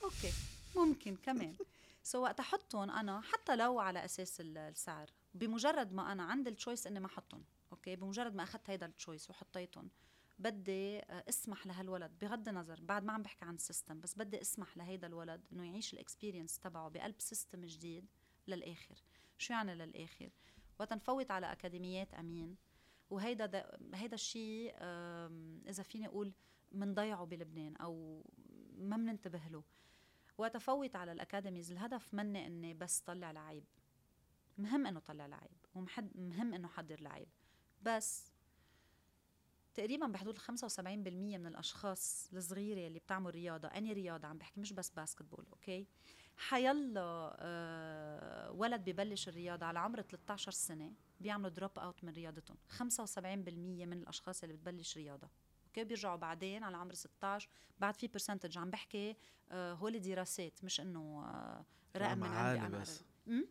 okay ممكن كمان. so وقت أحطهم أنا حتى لو على أساس ال- السعر بمجرد ما أنا عندي ال choice إني ما أحطهم okay؟ بمجرد ما أخذت هيدا ال choice وحطيتهم. بدي آه، اسمح لهالولد بغض النظر بعد ما عم بحكي عن ال system بس بدي اسمح لهيدا الولد إنه يعيش ال experience تبعه بقلب system جديد للآخر. شو يعني للآخر؟ وقت نفوت على أكاديميات أمين. وهيدا دا هيدا الشيء إذا فيني أقول منضيعه بلبنان أو ما بننتبه له. وقت افوت على ال academies الهدف مني إني بس طلع لعيب. مهم إنه طلع لعيب ومهم إنه حضر لعيب. بس تقريبا بحدود ال 75% من الأشخاص الصغيرة اللي بتعمل رياضة any رياضة؟ عم بحكي مش بس basketball okay حيلا آه ولد ببلش الرياضة على عمر 13 سنة بيعملوا drop out من رياضتهم. 75% من الأشخاص اللي بتبلش رياضة okay بيرجعوا بعدين على عمر 16 بعد في percentage عم بحكي آه هول دراسات مش إنه آه رقم من عندي عالي بس؟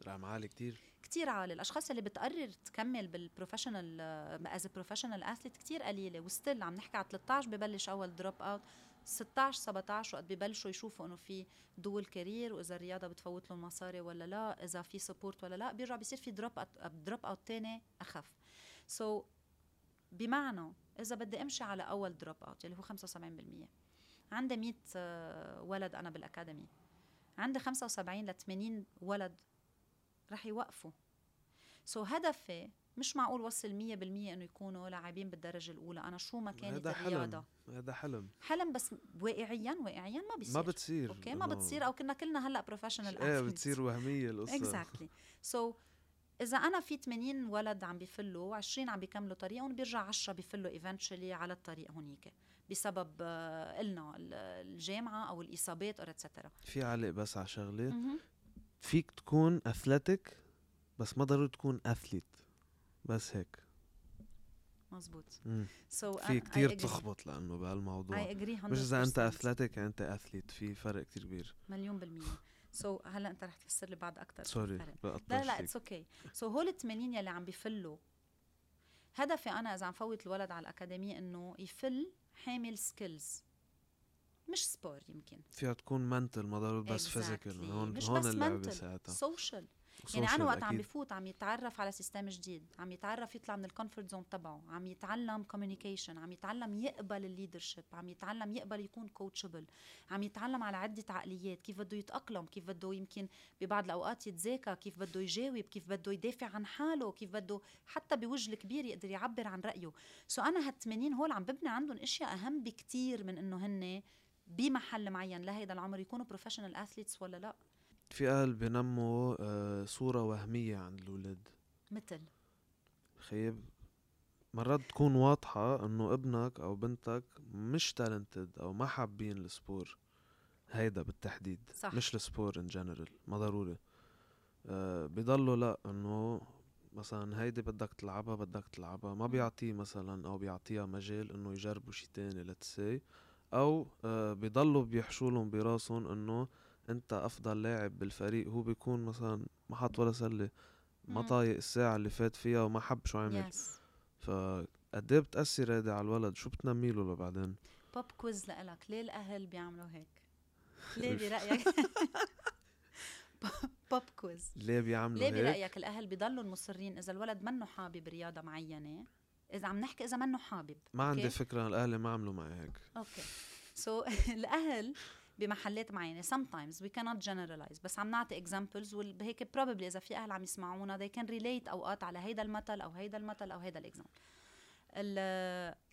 رقم عالي كتير. كتير عالي الأشخاص اللي بتقرر تكمل بال professional as professional athlete كتير قليلة و still عم نحكي على 13 ببلش أول drop out 16 17 وقت ببلشوا يشوفوا إنه في دول career وإذا الرياضة بتفوت لهم مصاري ولا لا إذا في support ولا لا بيرجع بيصير في drop drop out تاني أخف. so, بمعنى إذا بدي أمشي على أول drop out اللي هو 75% عندي 100 آه، ولد أنا بال academy عندي 75 ل 80 ولد رح يوقفوا. so هدفي مش معقول وصل 100% إنه يكونوا لاعبين بالدرجة الأولى. أنا شو ما كانت هذا الرياضة. حلم هذا حلم. حلم بس واقعيا واقعيا ما بيصير. ما بتصير. okay؟ ما بتصير. أو كنا كلنا هلأ professional إيه بتصير وهمية القصة. exactly so إذا أنا في 80 ولد عم بيفلوا 20 عم بيكملوا طريقهم بيرجع 10 بيفلوا eventually على الطريق هونيك بسبب آه، قلنا ال- الجامعة أو الإصابات أو etcetera في علق بس على شغلة. فيك تكون athletic بس ما ضروري تكون athlete بس هيك. مزبوط مم. so في كتير تلخبط لأنه بهالموضوع. مش إذا أنت athletic يعني أنت athlete في فرق كتير كبير. مليون بالمية. so, هلا أنت رح تفسر لي بعد أكثر sorry لا لا it's okay so هول ال 80 يلي عم بيفلوا هدفي أنا إذا عم فوت الولد على الأكاديمية إنه يفل حامل skills مش sport يمكن. فيها تكون mental ما ضروري بس physical exactly. هون مش هون بس اللعبة ساعتها. social يعني أنا وقت عم بفوت عم يتعرف على system جديد عم يتعرف يطلع من ال comfort zone تبعه عم يتعلم communication عم يتعلم يقبل ال leadership عم يتعلم يقبل يكون coachable عم يتعلم على عدة عقليات كيف بده يتأقلم كيف بده يمكن ببعض الأوقات يتذاكى كيف بده يجاوب كيف بده يدافع عن حاله كيف بده حتى بوجه الكبير يقدر يعبر عن رأيه. so أنا هال 80 هول عم ببني عندهم إشياء أهم بكتير من إنه هن بمحل معين لهيدا العمر يكونوا professional athletes ولا لا. في أهل بنموا آه، صورة وهمية عند الولاد. مثل؟ طيب مرات تكون واضحة إنه ابنك أو بنتك مش talented أو ما حابين ال sport هيدا بالتحديد صح. مش ال sport in general ما ضروري. آه بضلوا لا إنه مثلا هيدي بدك تلعبها بدك تلعبها. ما بيعطيه مثلا أو بيعطيها مجال إنه يجربوا شي تاني let's say أو آه بضلوا بيحشولهم براسهم إنه أنت أفضل لاعب بالفريق هو بيكون مثلا ما حط ولا سلة ما طايق الساعة اللي فات فيها وما حب شو عمل yes. فقد إيه بتأثر هيدي على الولد؟ شو بتنمي له لبعدين؟ pop quiz لإلك ليه الأهل بيعملوا هيك؟ ليه برأيك؟ pop quiz ليه بيعملوا ليه برأيك الأهل بيضلوا مصرين إذا الولد منه حابب رياضة معينة؟ إذا عم نحكي إذا منه حابب ما عندي فكرة الأهل ما عملوا معي هيك. okay. so, الأهل بمحلات معينة. Sometimes we cannot generalize بس عم نعطي examples وهيك probably إذا في أهل عم يسمعونا they can relate أوقات على هيدا المثل أو هيدا المثل أو هيدا ال example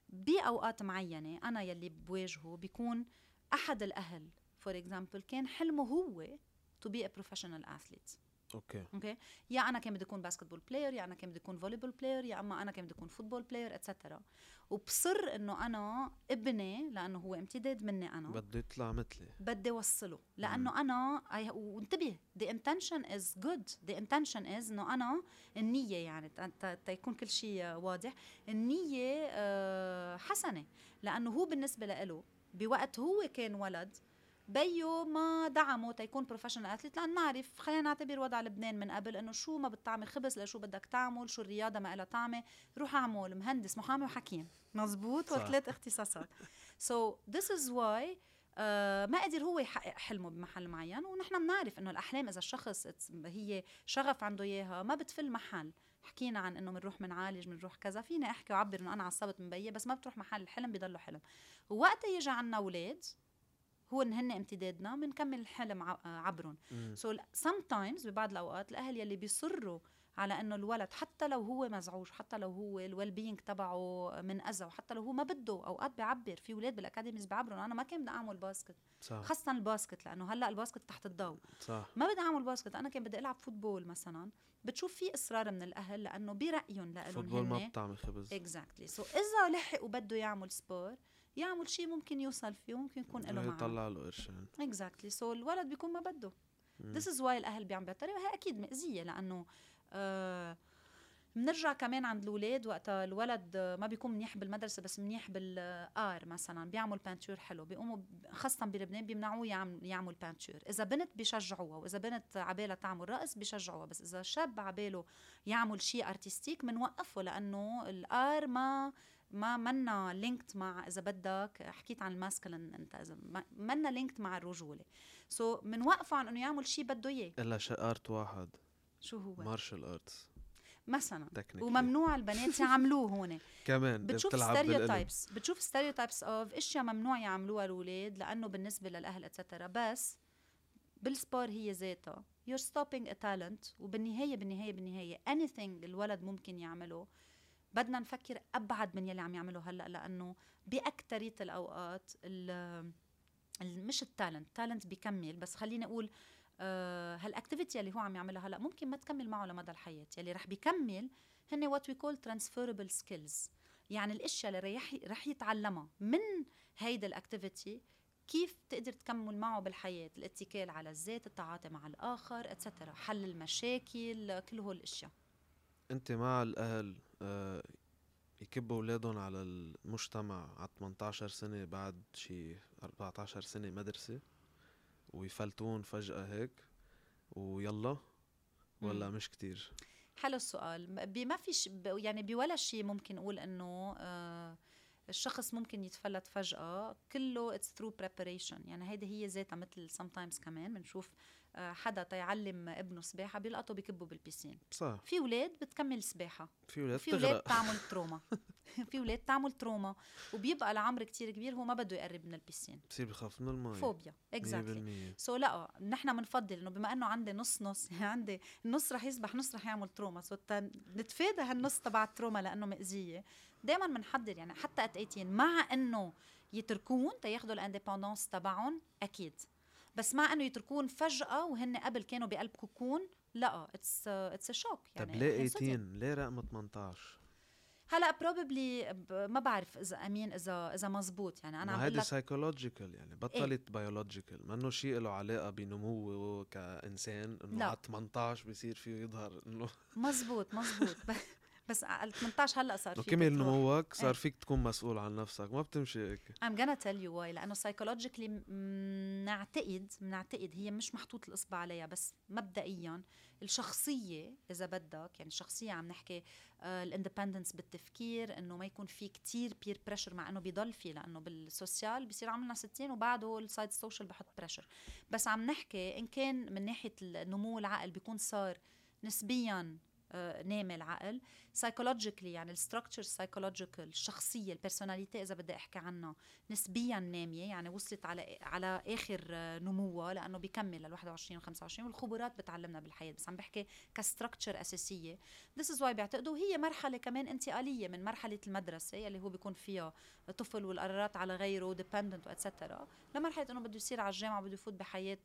بأوقات معينة أنا يلي بواجهه بيكون أحد الأهل for example كان حلمه هو to be a professional athlete. okay. okay؟ يا أنا كان بدي أكون basketball player يا أنا كان بدي أكون volleyball player يا أما أنا كان بدي أكون football player etcetera وبصر إنه أنا ابني لأنه هو امتداد مني أنا. بده يطلع مثلي. بدي أوصله. لأنه أنا وانتبه the intention is good. the intention is إنه أنا النية يعني تيكون كل شيء واضح. النية آه، حسنة. لأنه هو بالنسبة له بوقت هو كان ولد بيو ما دعمه تيكون professional athlete لأن نعرف خلينا نعتبر وضع لبنان من قبل إنه شو ما بتطعمي خبز لشو بدك تعمل شو الرياضة ما لها طعمة روح أعمل. مهندس محامي وحكيم. مزبوط وثلاث اختصاصات so this is why ما قدر هو يحقق حلمه بمحل معين ونحن بنعرف إنه الأحلام إذا الشخص هي شغف عنده إياها ما بتفل محل. حكينا عن إنه بنروح بنعالج بنروح كذا. فيني أحكي وعبر إنه أنا عصبت من بيي بس ما بتروح محل الحلم بضله حلم. ووقتها يجي عنا أولاد هو ان هن امتدادنا بنكمل الحلم عبرهم. so sometimes ببعض الأوقات الأهل يلي بيصروا على إنه الولد حتى لو هو مزعوج حتى لو هو ال well-being تبعه منأذى وحتى لو هو ما بده أوقات بيعبر في أولاد بال academies بيعبروا أنا ما كان بدي أعمل basket. صح. خاصة ال basket لأنه هلأ ال basket تحت الضوء. صح. ما بدي أعمل basket أنا كان بدي ألعب football مثلا. بتشوف في إصرار من الأهل لأنه برأيهم لهم football ما بتعمل خبز. exactly so إذا لحق وبده يعمل sport يعمل شيء ممكن يوصل فيه وممكن يكون له معنى يطلع له قرشين exactly so الولد بيكون ما بده. this is why الأهل بيعملوا بهالطريقة. وهي أكيد مأذية لأنه آه بنرجع كمان عند الأولاد وقتها الولد ما بيكون منيح بالمدرسة بس منيح بال art مثلا. بيعمل peinture حلو. بيقوموا خاصة بلبنان بيمنعوه يعمل يعمل peinture إذا بنت بيشجعوها وإذا بنت عبالها تعمل رقص بيشجعوها بس إذا شاب عباله يعمل شيء artistique بنوقفه لأنه ال art ما ما منا linked مع إذا بدك حكيت عن ال masculine أنت إذا منا linked مع الرجولة. so بنوقفه عن إنه يعمل شيء بده إياه. إلا شيء art واحد. شو هو؟ martial arts مثلا. وممنوع البنات يعملوه هون. كمان بتشوف ستيريوتايبس بتشوف ستيريوتايبس اوف إشياء ممنوع يعملوها الأولاد لأنه بالنسبة للأهل et cetera بس بال sport هي ذاتها. You're stopping a talent. وبالنهاية بالنهاية بالنهاية anything الولد ممكن يعمله بدنا نفكر أبعد من يلي عم يعمله هلأ لأنه باكثريه الأوقات ال مش ال talent talent بيكمل بس خليني أقول آه هال activity اللي هو عم يعملها هلأ ممكن ما تكمل معه لمدى الحياة. يلي رح بيكمل هن what we call transferable skills يعني الأشياء اللي رح رح يتعلمها من هيدا ال activity كيف تقدر تكمل معه بالحياة. الاتكال على الذات التعاطي مع الآخر et cetera حل المشاكل كل هول الأشياء. انت مع الأهل آه، يكبوا أولادهم على المجتمع على 18 سنة بعد شي 14 سنة مدرسة ويفلتوهن فجأة هيك ويلا؟ ولا مم. مش كتير؟ حلو السؤال. بما فيش ب- يعني بولا شيء ممكن أقول إنه آه الشخص ممكن يتفلت فجأة كله it's through preparation. يعني هيدي هي ذاتها مثل sometimes كمان بنشوف حدا تيعلم ابنه سباحة بيلقطه بكبه بال piscine. صح. في ولاد بتكمل سباحة. في ولاد في ولاد تغرق تعمل trauma في ولاد تعمل trauma وبيبقى لعمر كتير كبير هو ما بده يقرب من ال piscine. بصير بخاف من المي phobia. exactly 100% so لا نحن بنفضل إنه بما إنه عندي نص نص عندي النص رح يسبح نص رح يعمل trauma so نتفادى هالنص تبع ال trauma لأنه مأذية. دائما بنحضر يعني حتى at 18 مع إنه يتركوهن تياخذوا ال independence تبعهم أكيد. بس مع إنه يتركوهن فجأة وهن قبل كانوا بقلب cocoon لا it's it's shock طب يعني ليه إحنا صديق. 18 ليه رقم 18 هلأ probably ما بعرف إذا امين إذا إذا مزبوط. يعني أنا عم ما هيدي psychological يعني بطلت biological ما إنه شيء له علاقة بنموه كإنسان إنه. على 18 بصير فيه يظهر إنه مزبوط مزبوط. بس على 18 هلأ صار انه في كمل. نموك صار إيه. فيك تكون مسؤول عن نفسك ما بتمشي هيك I'm gonna tell you why لأنه psychologically بنعتقد بنعتقد هي مش محطوط الإصبع عليها بس مبدئيا الشخصية إذا بدك يعني الشخصية عم نحكي ال independence بالتفكير إنه ما يكون في كتير peer pressure مع إنه بيضل في لأنه بال social بصير عمرنا 60 وبعده ال side social بحط pressure بس عم نحكي إن كان من ناحية النمو العقل بيكون صار نسبيا آه، نامي العقل. psychologically يعني ال structure psychological الشخصية ال personality إذا بدي أحكي عنها نسبيا نامية يعني وصلت على على آخر آه، نموها لأنه بيكمل لل 21 و 25 والخبرات بتعلمنا بالحياة بس عم بحكي ك structure أساسية. this is why بيعتقدوا هي مرحلة كمان انتقالية من مرحلة المدرسة اللي هو بيكون فيها طفل والقرارات على غيره dependent و et cetera لمرحلة إنه بده يصير على الجامعة بده يفوت بحياة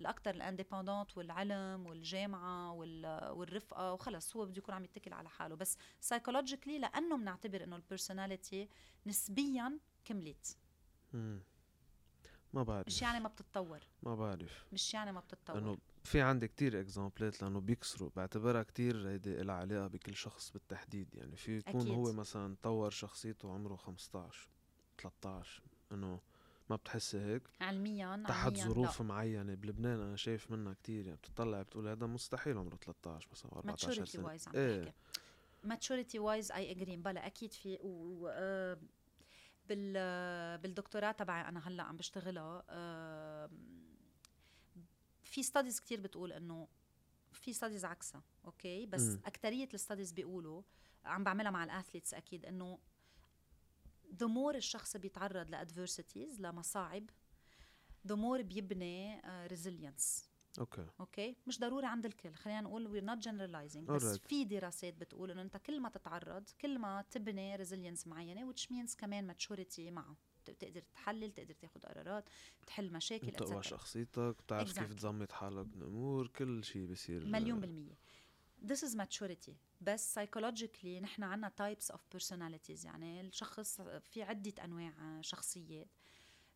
الاكثر الإندبندنت والعلم والجامعة وال- والرفقة وخلص هو بده يكون عم يتكل على حاله. بس psychologically لأنه بنعتبر إنه ال personality نسبيا كملت. ما بعرف. مش يعني ما بتتطور. ما بعرف. مش يعني ما بتتطور. انه في عندي كتير example ات لأنه بيكسروا. بعتبرها كتير هيدي لها علاقة بكل شخص بالتحديد. يعني في يكون أكيد. هو مثلا طور شخصيته عمره 15 13 إنه ما بتحسي هيك علميا تحت ظروف. معينة بلبنان أنا شايف منها كتير يعني بتطلع بتقول هذا مستحيل عمره 13 مثلا أو 14 maturity سنة وايز عم. بحكي maturity وايز اي اجري بلا أكيد في و, و آه، بال آه، بالدكتوراه تبعي أنا هلأ عم بشتغلها آه، في ستاديز كتير بتقول إنه في ستاديز عكسها أوكي بس مم. أكترية الستاديز بيقولوا عم بعملها مع ال athletes أكيد إنه the more الشخص بيتعرض ل adversities لمصاعب. the more بيبني resilience okay. okay؟ مش ضروري عند الكل. خلينا نقول we're not generalizing. بس Alright. في دراسات بتقول إنه أنت كل ما تتعرض كل ما تبني resilience معينة which means كمان maturity معه. بتقدر تحلل تقدر تاخذ قرارات تحل مشاكل بتقوى شخصيتك بتعرف كيف Exactly. تزمت حالك من امور كل شيء بصير مليون بالمية. This is maturity. بس psychologically نحن عنا types of personalities. يعني الشخص في عدة أنواع شخصيات.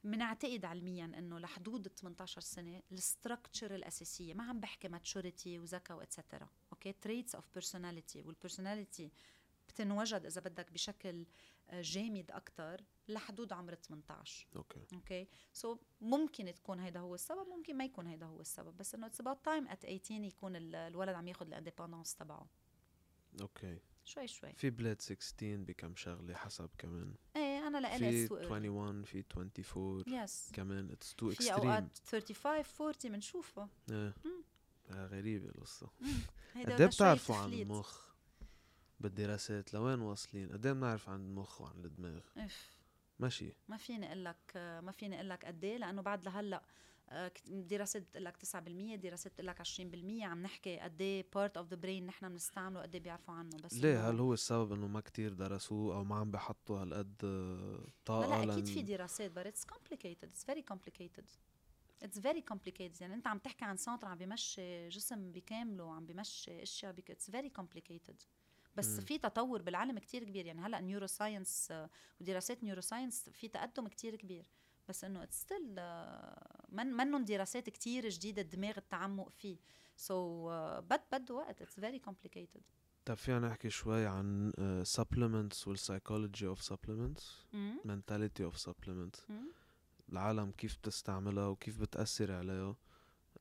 بنعتقد علميا إنه لحدود ال 18 سنة ال structure الأساسية ما عم بحكي maturity وذكاء و et cetera okay traits of personality وال personality بتنوجد إذا بدك بشكل جامد أكثر لحدود عمر 18 okay. okay؟ so, ممكن تكون هيدا هو السبب ممكن ما يكون هيدا هو السبب بس إنه it's about time at 18 يكون ال- الولد عم ياخذ ال independence تبعه. okay. شوي شوي. في بلاد 16 بكم شغلة حسب كمان. إيه أنا لإلي في 21 في 24 yes كمان. it's two في extreme اوقات 35 40 بنشوفها إيه. القصة. هيدا قد إيه بتعرفوا عن. المخ؟ بالدراسات لوين واصلين؟ قد إيه بنعرف عن المخ وعن الدماغ. إف. ماشي. ما فيني أقول لك ما فيني أقول لك قد إيه لأنه بعد لهلأ آه، دراسات بتقول لك 9% دراسات بتقول لك 20% عم نحكي قد إيه part of the brain نحن بنستعمله قد إيه بيعرفوا عنه بس. ليه؟ هل هو السبب إنه ما كتير درسوه أو ما عم بحطوا هالقد آه، لا طاقة لا أكيد في دراسات but it's complicated it's very complicated. It's very complicated يعني أنت عم تحكي عن center عم بيمشي جسم بكامله عم بيمشي أشياء it's very complicated. بس. في تطور بالعلم كتير كبير. يعني هلأ neuroscience ودراسات neuroscience في تقدم كتير كبير. بس إنه it's still من منهم دراسات كتير جديدة الدماغ التعمق فيه. so, uh, بد بده وقت. It's very complicated. طب فينا نحكي شوي عن supplements والسايكولوجي of supplements. مم. mentality of supplements. مم. العالم كيف بتستعملها وكيف بتأثر عليها؟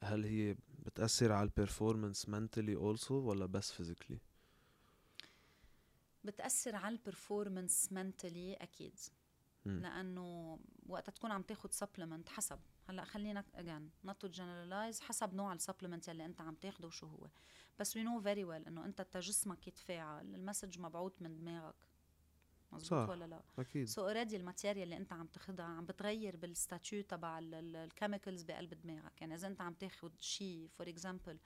هل هي بتأثر على ال performance mentally also ولا بس physically بتأثر على ال performance mentally أكيد. لأنه وقت تكون عم تاخد supplement حسب. هلأ خلينا again not to generalize حسب نوع ال supplement يلي أنت عم تاخده وشو هو. بس we know very well إنه أنت جسمك يتفاعل ال message مبعوث من دماغك. مزبوط صح. ولا لا؟ أكيد. so already ال material اللي أنت عم تاخدها عم بتغير بال status تبع ال chemicals بقلب دماغك. يعني إذا أنت عم تاخد شيء for example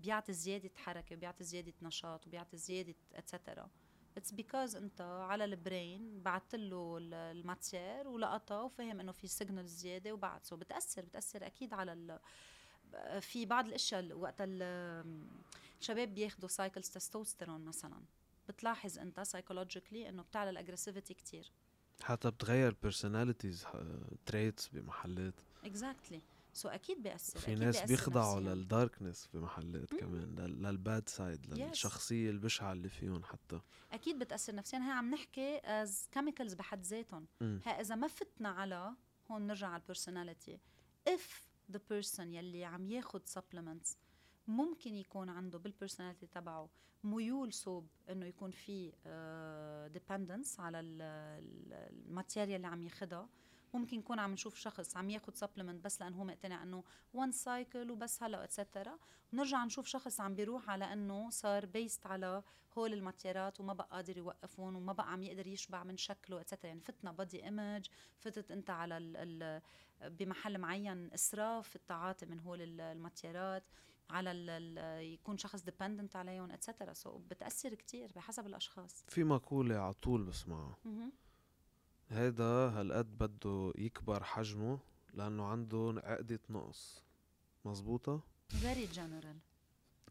بيعطي زيادة حركة بيعطي زيادة نشاط وبيعطي زيادة et cetera it's because أنت على ال brain بعت له ال- matière ولقطها وفهم إنه في signal زيادة وبعت so بتأثر بتأثر أكيد على ال في بعض الأشياء ال- وقت ال- الشباب بياخدوا cycles تستوستيرون مثلا. بتلاحظ أنت psychologically إنه بتعلى ال aggressivity كتير. حتى بتغير personalities traits بمحلات. exactly so أكيد بيأثر في أكيد ناس بيأثر بيخضعوا. لل darkness بمحلات مم. كمان لل- لل bad side Yes. للشخصية البشعة اللي فيهم حتى أكيد بتأثر نفسيا هي عم نحكي as chemicals بحد ذاتهم. ها إذا ما فتنا على هون نرجع على ال personality if the person يلي عم ياخد supplements ممكن يكون عنده بال personality تبعه ميول صوب إنه يكون في dependence على ال- ال- material اللي عم ياخدها ممكن يكون عم نشوف شخص عم ياخد supplement بس لأنه هو مقتنع إنه one cycle وبس هلا et cetera ونرجع نشوف شخص عم بيروح على إنه صار based على هول ال matièreات وما بقى قادر يوقفهم وما بقى عم يقدر يشبع من شكله et cetera يعني فتنا body image فتت أنت على ال ال بمحل معين إسراف في التعاطي من هول ال- matièreات على ال ال يكون شخص dependent عليهم et cetera so بتأثر كتير بحسب الأشخاص. في مقولة على طول بسمعها هيدا هالقد بده يكبر حجمه لأنه عنده عقدة نقص. مزبوطة؟ فيري جنرال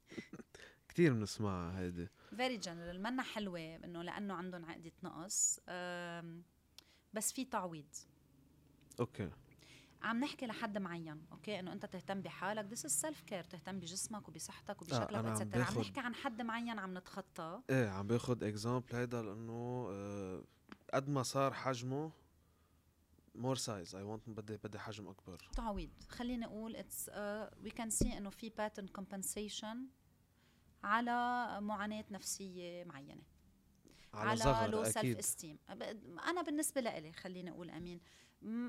كتير بنسمعها هيدي. very general منا حلوة إنه لأنه عندهم عقدة نقص. بس في تعويض. okay. عم نحكي لحد معين okay؟ إنه أنت تهتم بحالك. this is self care تهتم بجسمك وبصحتك وبشكلك أنا عم et cetera عم باخد- نحكي عن حد معين عم نتخطاه إيه عم باخد example هيدا لأنه آه، قد ما صار حجمه more size I want بدي بدي حجم أكبر. تعويض. خليني أقول it's we can see إنه في pattern compensation على معاناة نفسية معينة. على, على low self esteem أنا بالنسبة لإلي خليني أقول أمين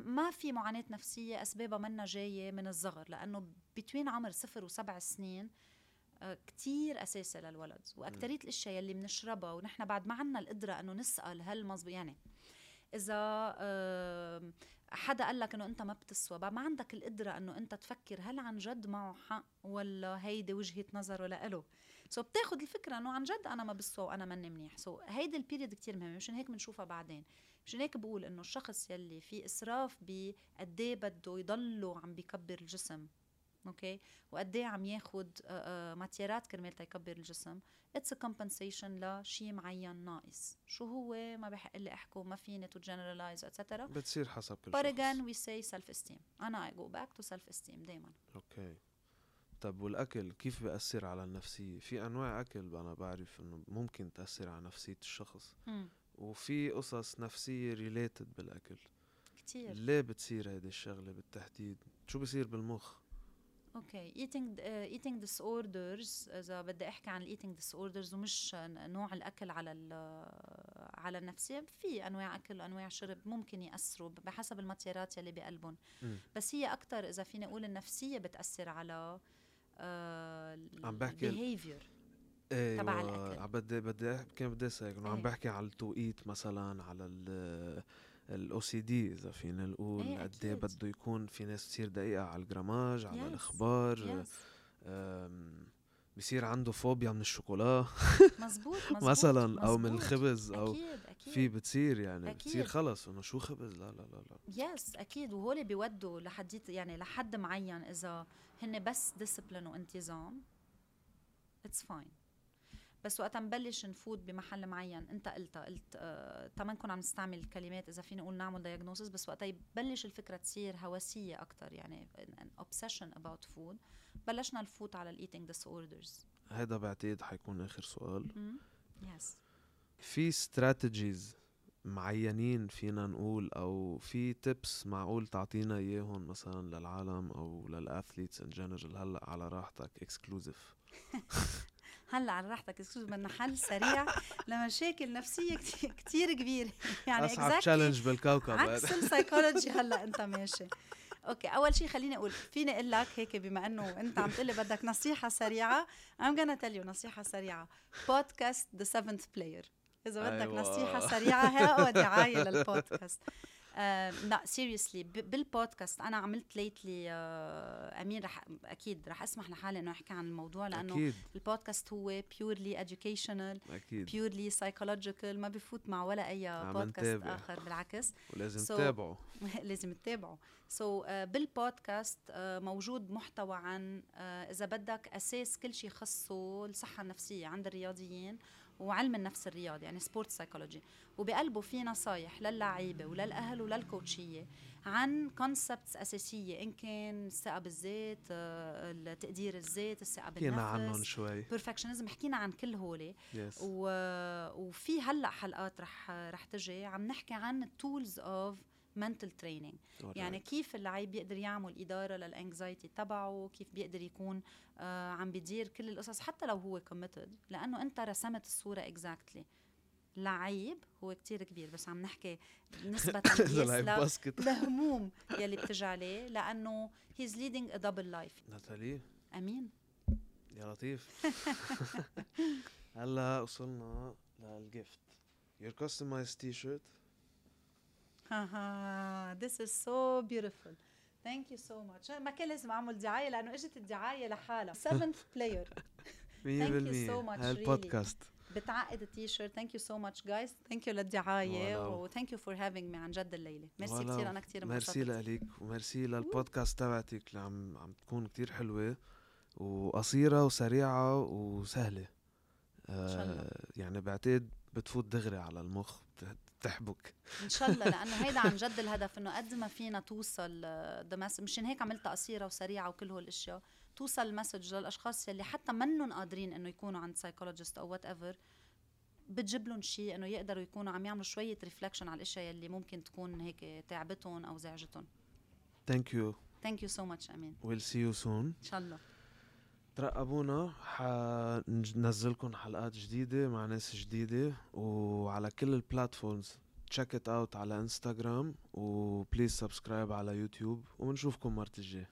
ما في معاناة نفسية أسبابها منا جاية من الصغر لأنه between عمر صفر وسبع سنين كتير أساسي للولد وأكترية الأشياء يلي بنشربها ونحن بعد ما عنا القدرة أنه نسأل هل مزبوط يعني آم، حدا قال لك إنه أنت ما بتسوى بعد ما عندك القدرة إنه أنت تفكر هل عن جد معه حق ولا هيدي وجهة نظره لإله so بتاخد الفكرة إنه عن جد أنا ما بسوى وأنا ماني منيح. so هيدي ال period كتير مهمة مشان هيك بنشوفها بعدين. مشان هيك بقول إنه الشخص يلي في إسراف بقد إيه بده يضله عم بيكبر الجسم. okay؟ وقد إيه عم ياخد آه، آه، matièreات كرمال تيكبر الجسم. It's compensation لشيء معين ناقص. شو هو؟ ما بحق لي أحكوا ما فيني to generalize et cetera بتصير حسب كل But شخص. again we say self esteem أنا I go back to self esteem دايما. okay. طب والأكل كيف بيأثر على النفسية؟ في أنواع أكل أنا بعرف إنه ممكن تأثر على نفسية الشخص. وفي قصص نفسية related بالأكل. كتير. ليه بتصير هيدي الشغلة بالتحديد؟ شو بصير بالمخ؟ okay eating uh, eating disorders إذا بدي أحكي عن ال eating disorders ومش نوع الأكل على على النفسيه في أنواع أكل وأنواع شرب ممكن يأثروا بحسب ال matièreات يلي بقلبهم. بس هي أكثر إذا فيني أقول النفسية بتأثر على عم بحكي ال- behavior إيه تبع الأكل. عم بدي بدي كان بدي أسألك إنه عم إيه. بحكي على التوقيت مثلا على ال OCD إذا فينا نقول إيه قد إيه أكيد. بده يكون في ناس تصير دقيقة على ال grammage على Yes. الأخبار yes. بصير عنده فوبيا من الشوكولا مزبوط مزبوط مثلا أو من مزبوط. الخبز أو أكيد أكيد في بتصير يعني أكيد. بتصير خلص إنه شو خبز لا لا لا لا yes أكيد وهول بيودوا لحديت يعني لحد معين إذا هن بس discipline وانتظام it's fine بس وقت نبلش نفوت بمحل معين انت قلتها قلت آه تما نكون عم نستعمل الكلمات إذا فينا نقول نعمل diagnosis بس وقت يبلش الفكرة تصير هوسيه أكثر يعني an obsession about food. بلشنا نفوت على ال eating disorders هيدا بعتقد حيكون آخر سؤال. yes في strategies معينين فينا نقول أو في tips معقول تعطينا إياهم مثلا للعالم أو لل athletes in general هلأ على راحتك exclusive هلا على راحتك. excuse بدنا حل سريع لمشاكل نفسية كتير, كتير كبيره يعني أصعب challenge بالكوكب. عكس السايكولوجي هلأ أنت ماشي. okay أول شيء خليني أقول فيني أقول لك هيك بما إنه أنت عم تقول لي بدك نصيحة سريعة I'm gonna tell you نصيحة سريعة. بودكاست The Seventh Player إذا بدك أيوة. نصيحة سريعة هي دعاية للبودكاست لا seriously بالبودكاست أنا عملت lately أمين رح أكيد رح أسمح لحالي إنه أحكي عن الموضوع لأنه أكيد. البودكاست هو purely أكيد. purely psychological ما بفوت مع ولا أي بودكاست نتابع. آخر بالعكس. ولازم So- تتابعوا لازم تتابعوا so so, uh, بالبودكاست uh, موجود محتوى عن uh, إذا بدك أساس كل شيء خصه الصحة النفسية عند الرياضيين وعلم النفس الرياضي يعني sport psychology وبقلبه في نصايح للعيبه وللاهل وللكوتشيه عن concepts أساسية إن كان الثقه بالذات آه، تقدير الذات الثقه حكينا عنهم بالنفس شوي. perfectionism حكينا عن كل هولي. yes و... وفي هلأ حلقات رح رح تجي. عم نحكي عن ال tools of mental training. يعني كيف اللعيب بيقدر يعمل إدارة لل anxiety تبعه كيف بيقدر يكون آه عم بيدير كل القصص حتى لو هو committed لأنه أنت رسمت الصورة exactly لعيب هو كتير كبير بس عم نحكي نسبة لهموم يلي بتجي عليه لأنه he's leading a double life. ناتالي. أمين. يا لطيف. هلا وصلنا لل gift your customized t-shirt. this is so beautiful. Thank you so much. ما كان لازم أعمل دعاية لأنه إجت الدعاية لحالها. Seventh player. 100% you so much, هاي البودكاست. بتعقد ال T-shirt thank you so much guys thank you للدعايه. و thank you for having me عن جد الليلة. ميرسي. كثير أنا كثير ميرسي انبسطت لك وميرسي للبودكاست تبعتك. اللي عم عم تكون وقصيرة وسريعة وسهلة. شاء الله. آه يعني بعتقد بتفوت دغري على المخ. بتحبك. إن شاء الله لأنه هيدا عن جد الهدف إنه قد ما فينا توصل ذا مشان هيك عملتها قصيرة وسريعة وكل هول الأشياء توصل ال message للأشخاص يلي حتى منهم قادرين إنه يكونوا عند psychologist أو whatever بتجيب لهم شيء إنه يقدروا يكونوا عم يعملوا شوية reflection على الأشياء يلي ممكن تكون هيك تعبتهم أو زعجتهم. thank you thank you so much أمين. we'll see you soon إن شاء الله. ترقبونا حننزلكم حلقات جديدة مع ناس جديدة وعلى كل ال platforms check it out على انستغرام و please subscribe على يوتيوب ونشوفكم مرة الجاي